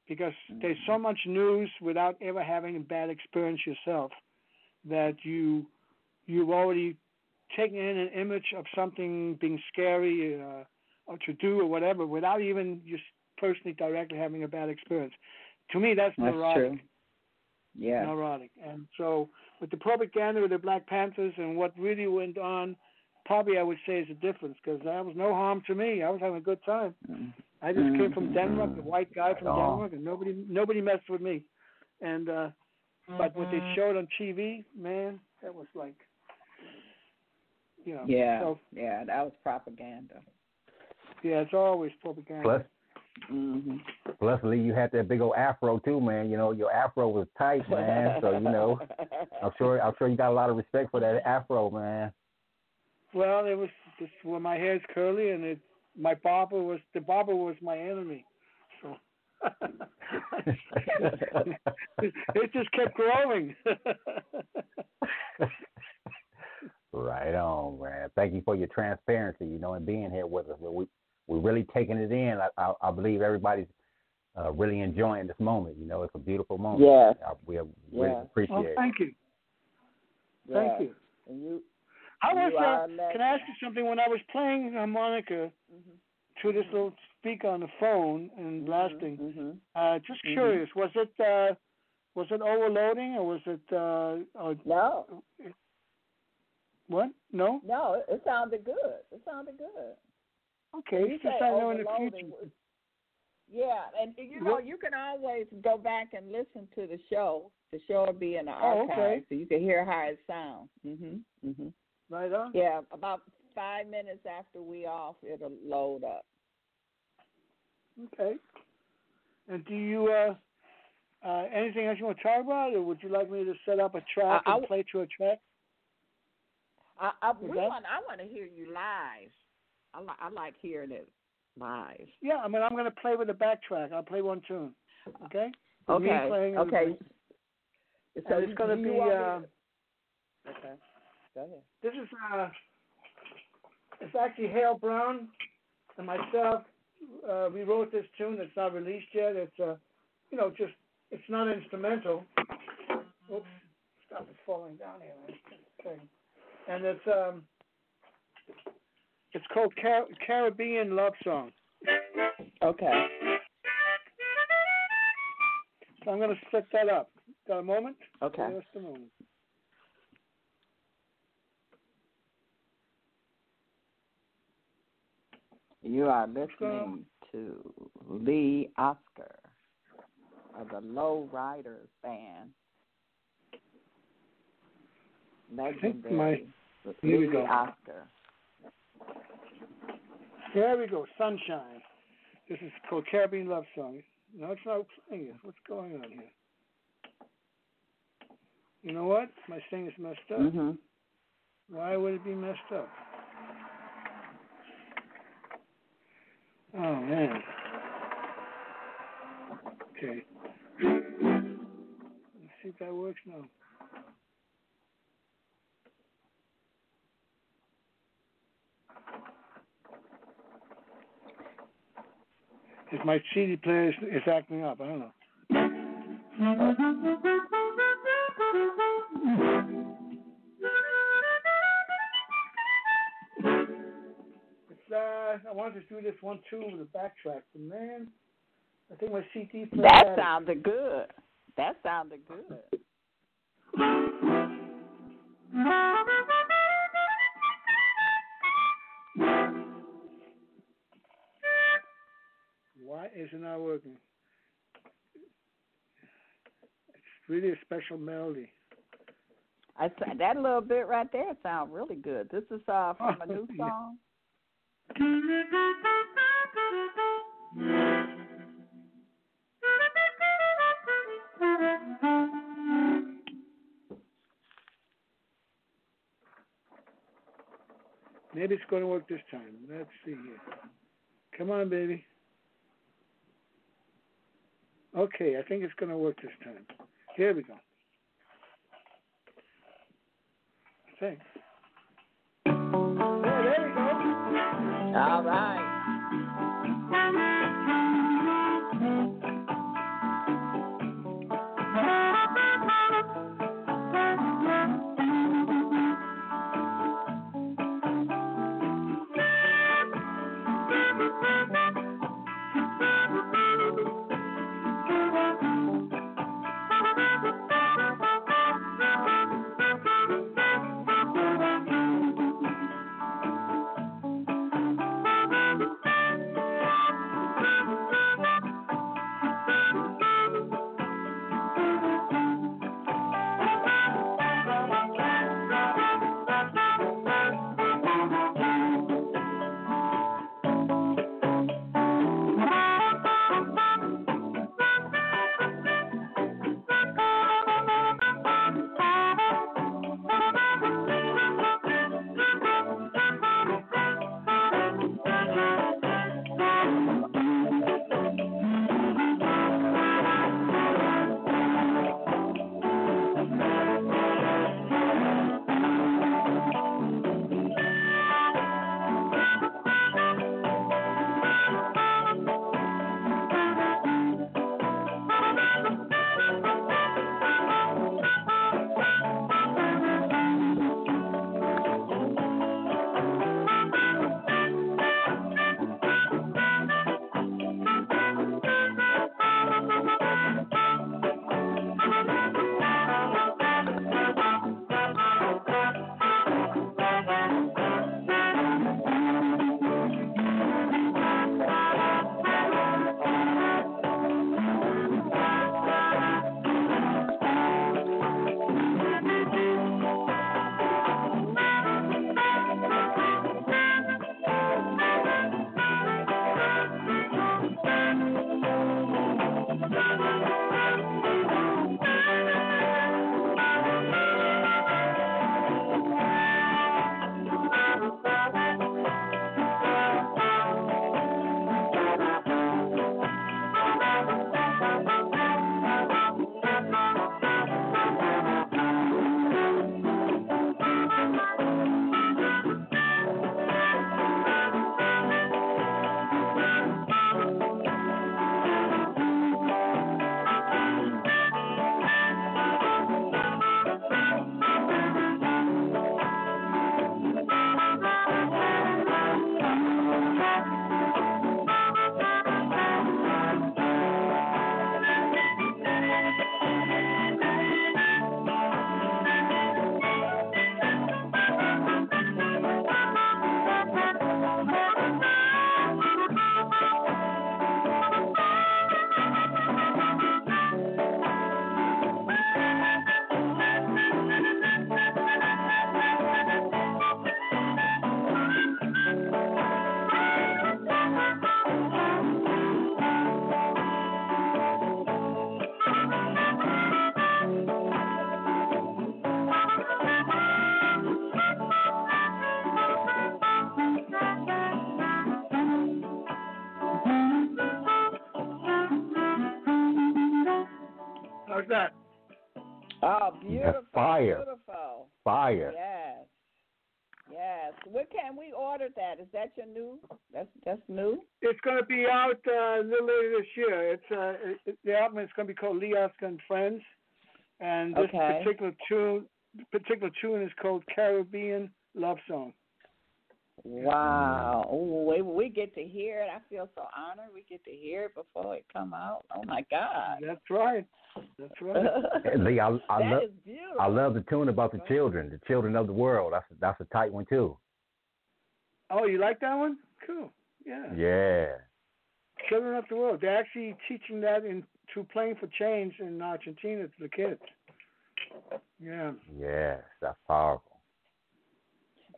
because there's so much news without ever having a bad experience yourself that you you've already taken in an image of something being scary uh, or to do or whatever without even just personally directly having a bad experience. To me, that's, That's neurotic. true. Yeah. Neurotic. And so with the propaganda with the Black Panthers and what really went on, probably I would say is a difference because there was no harm to me. I was having a good time. I just came from Denmark, a white guy from Denmark, and nobody nobody messed with me. And uh but what they showed on TV, man, that was like, you know. Yeah. So yeah, that was propaganda. yeah, it's always propaganda. Plus, Mm-hmm. plus, Lee, you had that big old afro too, man. You know, your afro was tight, man. so you know, I'm sure, I'm sure you got a lot of respect for that afro, man. Well, it was just well, my hair's curly, and it my barber was the barber was my enemy, so it just kept growing. Right on, man. Thank you for your transparency, you know, and being here with us. We we're really taking it in. I I, I believe everybody's uh, really enjoying this moment. You know, it's a beautiful moment. Yes. Uh, we really Yes. appreciate oh, it. thank you, thank Yeah. you. And you, How was uh. Can I ask you something? When I was playing harmonica to this little speaker on the phone and blasting, mm-hmm. uh, just Mhm. curious, was it uh, was it overloading or was it uh, or, No, what? No. no, it, sounded good. It sounded good. Okay, you just I know in the future. Yeah, and you know you can always go back and listen to the show. The show will be in the Oh, archive, okay. so you can hear how it sounds. Mhm. Mhm. Right on. Yeah, about five minutes after we off, it'll load up. Okay. And do you uh, uh, anything else you want to talk about, or would you like me to set up a track I- I and play through a track? I I, we that- want I want to hear you live. I like I like hearing it live. Yeah, I mean I'm going to play with the backtrack. I'll play one tune. Okay. Okay. and- Okay. And So it's going to be. Uh, okay. Go ahead. this is uh, it's actually Hal Brown and myself. Uh, we wrote this tune. It's not released yet. It's uh, you know, just it's not instrumental. Oops, stuff is falling down here. man. Okay. And it's um, it's called Car- Caribbean Love Song. Okay. So I'm going to split that up. Got a moment? Okay. Just a moment. You are listening to Lee Oskar of the Low Riders Band. think my- Legendary here we Lee go. Oskar. There we go. Sunshine. This is called Caribbean Love Song. No, it's not playing it. What's going on here? You know what? My thing is messed up. Mm-hmm. Why would it be messed up? Oh man. Okay. Let's see if that works now. If my CD player is, is acting up, I don't know. Mm-hmm. Uh, I wanted to do this one too with a backtrack, but man, I think my CD player. That it. sounded good. That sounded good. Why is it not working? It's really a special melody. I that little bit right there sounds really good. This is uh from a new song. Maybe it's going to work this time. Let's see here. Come on, baby. Okay, I think it's going to work this time. Here we go. I All right. Fire. Yes. Yes. Where can we order that? Is that your new? That's that's new. It's going to be out uh, a little later this year. It's uh, it, the album is going to be called Lee Oskar and Friends, and this Okay. particular tune, particular tune is called Caribbean Love Song. Wow. Oh, we we get to hear it. I feel so honored. We get to hear it before it come out. Oh my God. That's right. That's right. Lee, I, I That love is beautiful. I love the tune about the children, the children of the world. That's that's a tight one too. oh, you like that one? Cool. Yeah. Yeah. Children of the world. They're actually teaching that in through playing for change in Argentina to the kids. Yeah. Yes, that's powerful.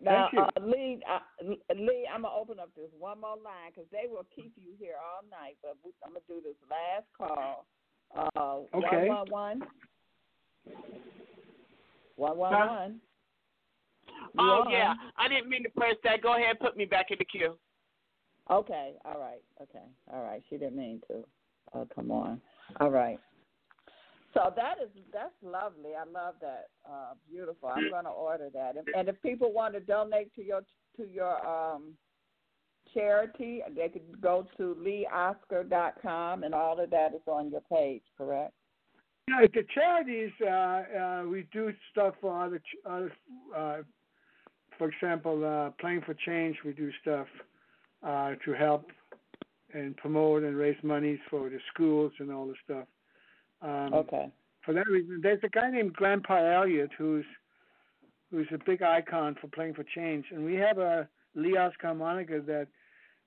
Now, Thank you. uh, Lee, uh, Lee, I'm gonna open up this one more line because they will keep you here all night. But we, I'm gonna do this last call. Uh, Okay. One one one. One one Huh? one. Oh You yeah. I didn't mean to press that. Go ahead, and put me back in the queue. Okay. All right. Okay. All right. She didn't mean to. Oh, come on. All right. So that is that's lovely. I love that. Uh, beautiful. I'm gonna order that. And, and if people want to donate to your to your um charity, they could go to leeoskar.com and all of that is on your page, correct? Yeah, the charities, uh, uh, we do stuff for other, other uh, for example, uh, Playing for Change, we do stuff uh, to help and promote and raise monies for the schools and all the stuff. Um, Okay. For that reason, there's a guy named Grandpa Elliott who's who's a big icon for Playing for Change, and we have a Lee Oskar harmonica that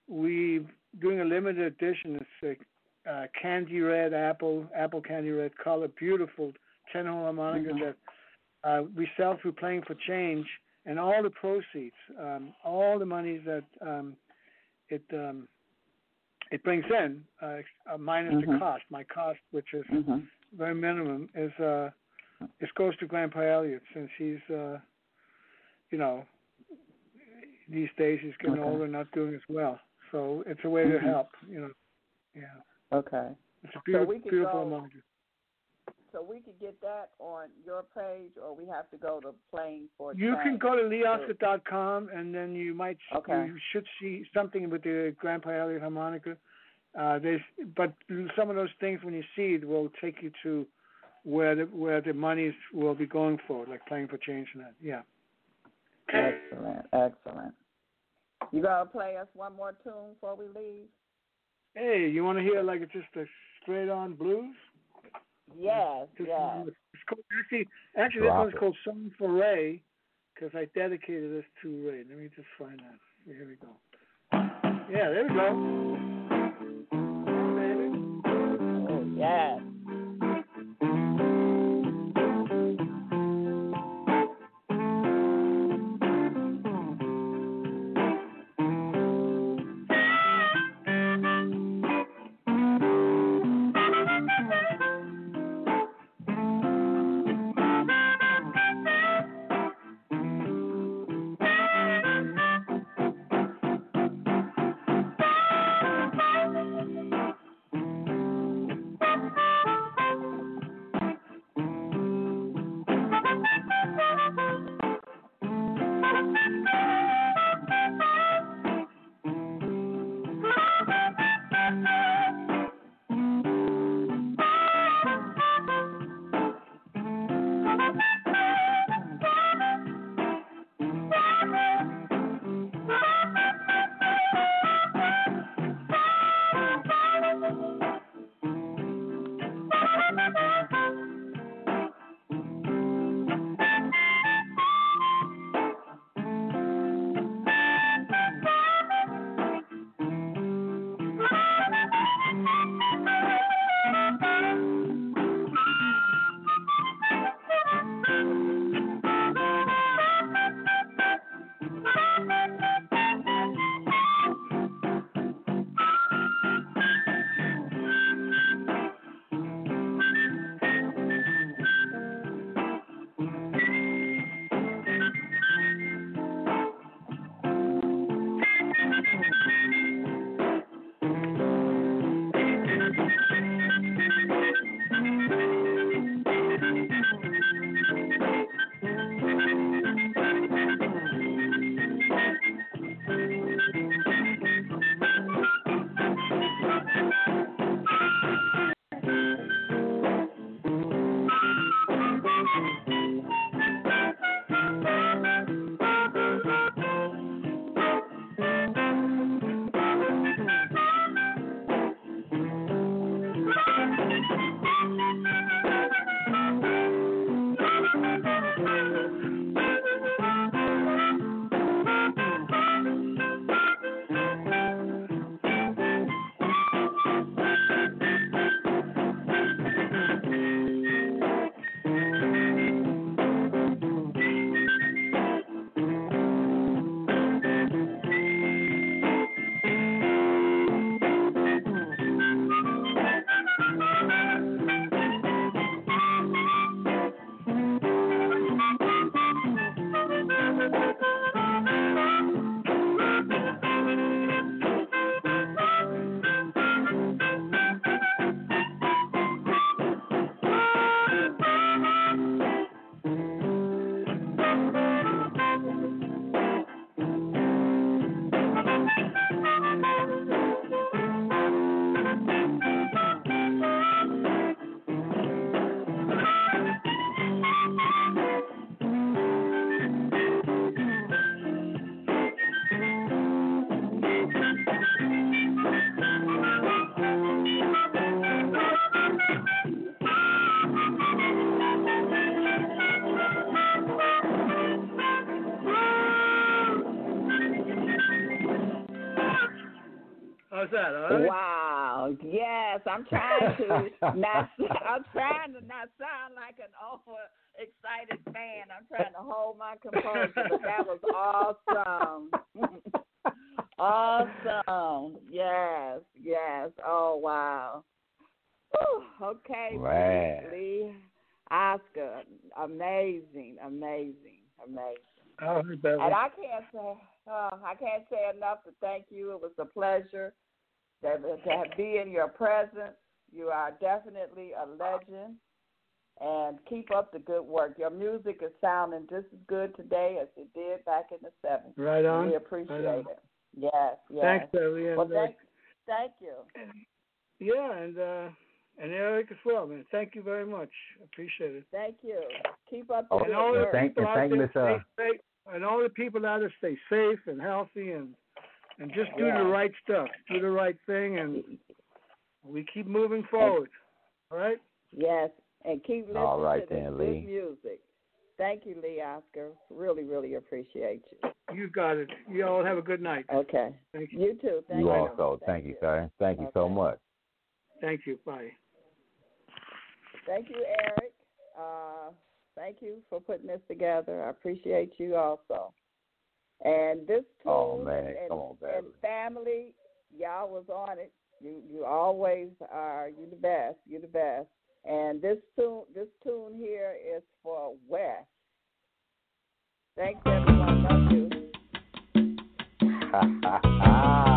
we doing a limited edition. It's a uh, candy red apple, apple candy red color, beautiful ten hole harmonica Mhm. that uh, we sell through Playing for Change, and all the proceeds, um, all the monies that um, it um, it brings in, uh, uh, minus the Mhm. cost, my cost, which is Mm-hmm. very minimum, is uh, this goes to Grandpa Elliott since he's uh, you know these days he's getting Okay. older, and not doing as well. So it's a way to Mhm. help, you know. Yeah, Okay. it's a So we could beautiful go-. So we could get that on your page, or we have to go to Playing for You can go to leeoskar.com and then you might Okay. you should see something with the Grandpa Elliott harmonica. Uh, there's but some of those things when you see it will take you to where the where the monies will be going for, like playing for change and that. Yeah. Excellent, excellent. You gonna play us one more tune before we leave? Hey, you want to hear like it's just a straight on blues? Yes, This yes. It's called, actually, actually this one's it. called Song for Ray because I dedicated this to Ray. Let me just find that. Here we go. Yeah, there we go. Oh, yes. I'm trying to not. I'm trying to not sound like an overexcited fan. I'm trying to hold my composure. But that was awesome. awesome. Yes. Yes. Oh wow. Whew. Okay. Right. Lee, Oskar, amazing, amazing, amazing. Oh, And I can't say, uh, I can't say enough to thank you. It was a pleasure to, to be in your presence. You are definitely a legend, and keep up the good work. Your music is sounding just as good today as it did back in the '70s. Right on. We appreciate Right on. it. Yes, yes. Thanks, Barry. And, Well, uh, thank, thank you. yeah, and uh, and Airik as well, man. Thank you very much. Appreciate it. Thank you. Keep up the Oh, good and all work. thank- people and thank you, there Miss, uh, stay and all the people out there stay safe and healthy and and just do Yeah. the right stuff, do the right thing, and we keep moving forward. All right. Yes, and keep listening All right to then, good Lee. music. Thank you, Lee Oskar. Really, really appreciate you. You got it. You all have a good night. Okay. Thank you. You too. Thank you you. also. Thank you, sir. Thank you so much. Thank you. Bye. Thank you, Airik. Uh, thank you for putting this together. I appreciate you also. And this tune Oh, man. and, on, and family, y'all was on it. You you always are. You the best. You the best. And this tune this tune here is for West. Thanks everyone. Love you.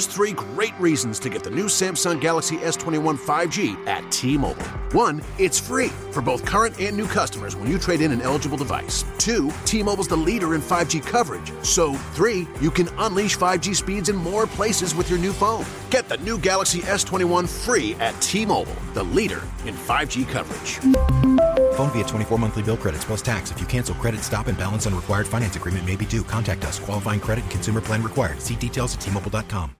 Here's three great reasons to get the new Samsung Galaxy S21 5G at T-Mobile. One, it's free for both current and new customers when you trade in an eligible device. Two, T-Mobile's the leader in 5G coverage. So, three, you can unleash 5G speeds in more places with your new phone. Get the new Galaxy S21 free at T-Mobile, the leader in 5G coverage. Phone via 24 monthly bill credits plus tax. If you cancel credit, stop and balance on required finance agreement may be due. Contact us. Qualifying credit and consumer plan required. See details at tmobile.com.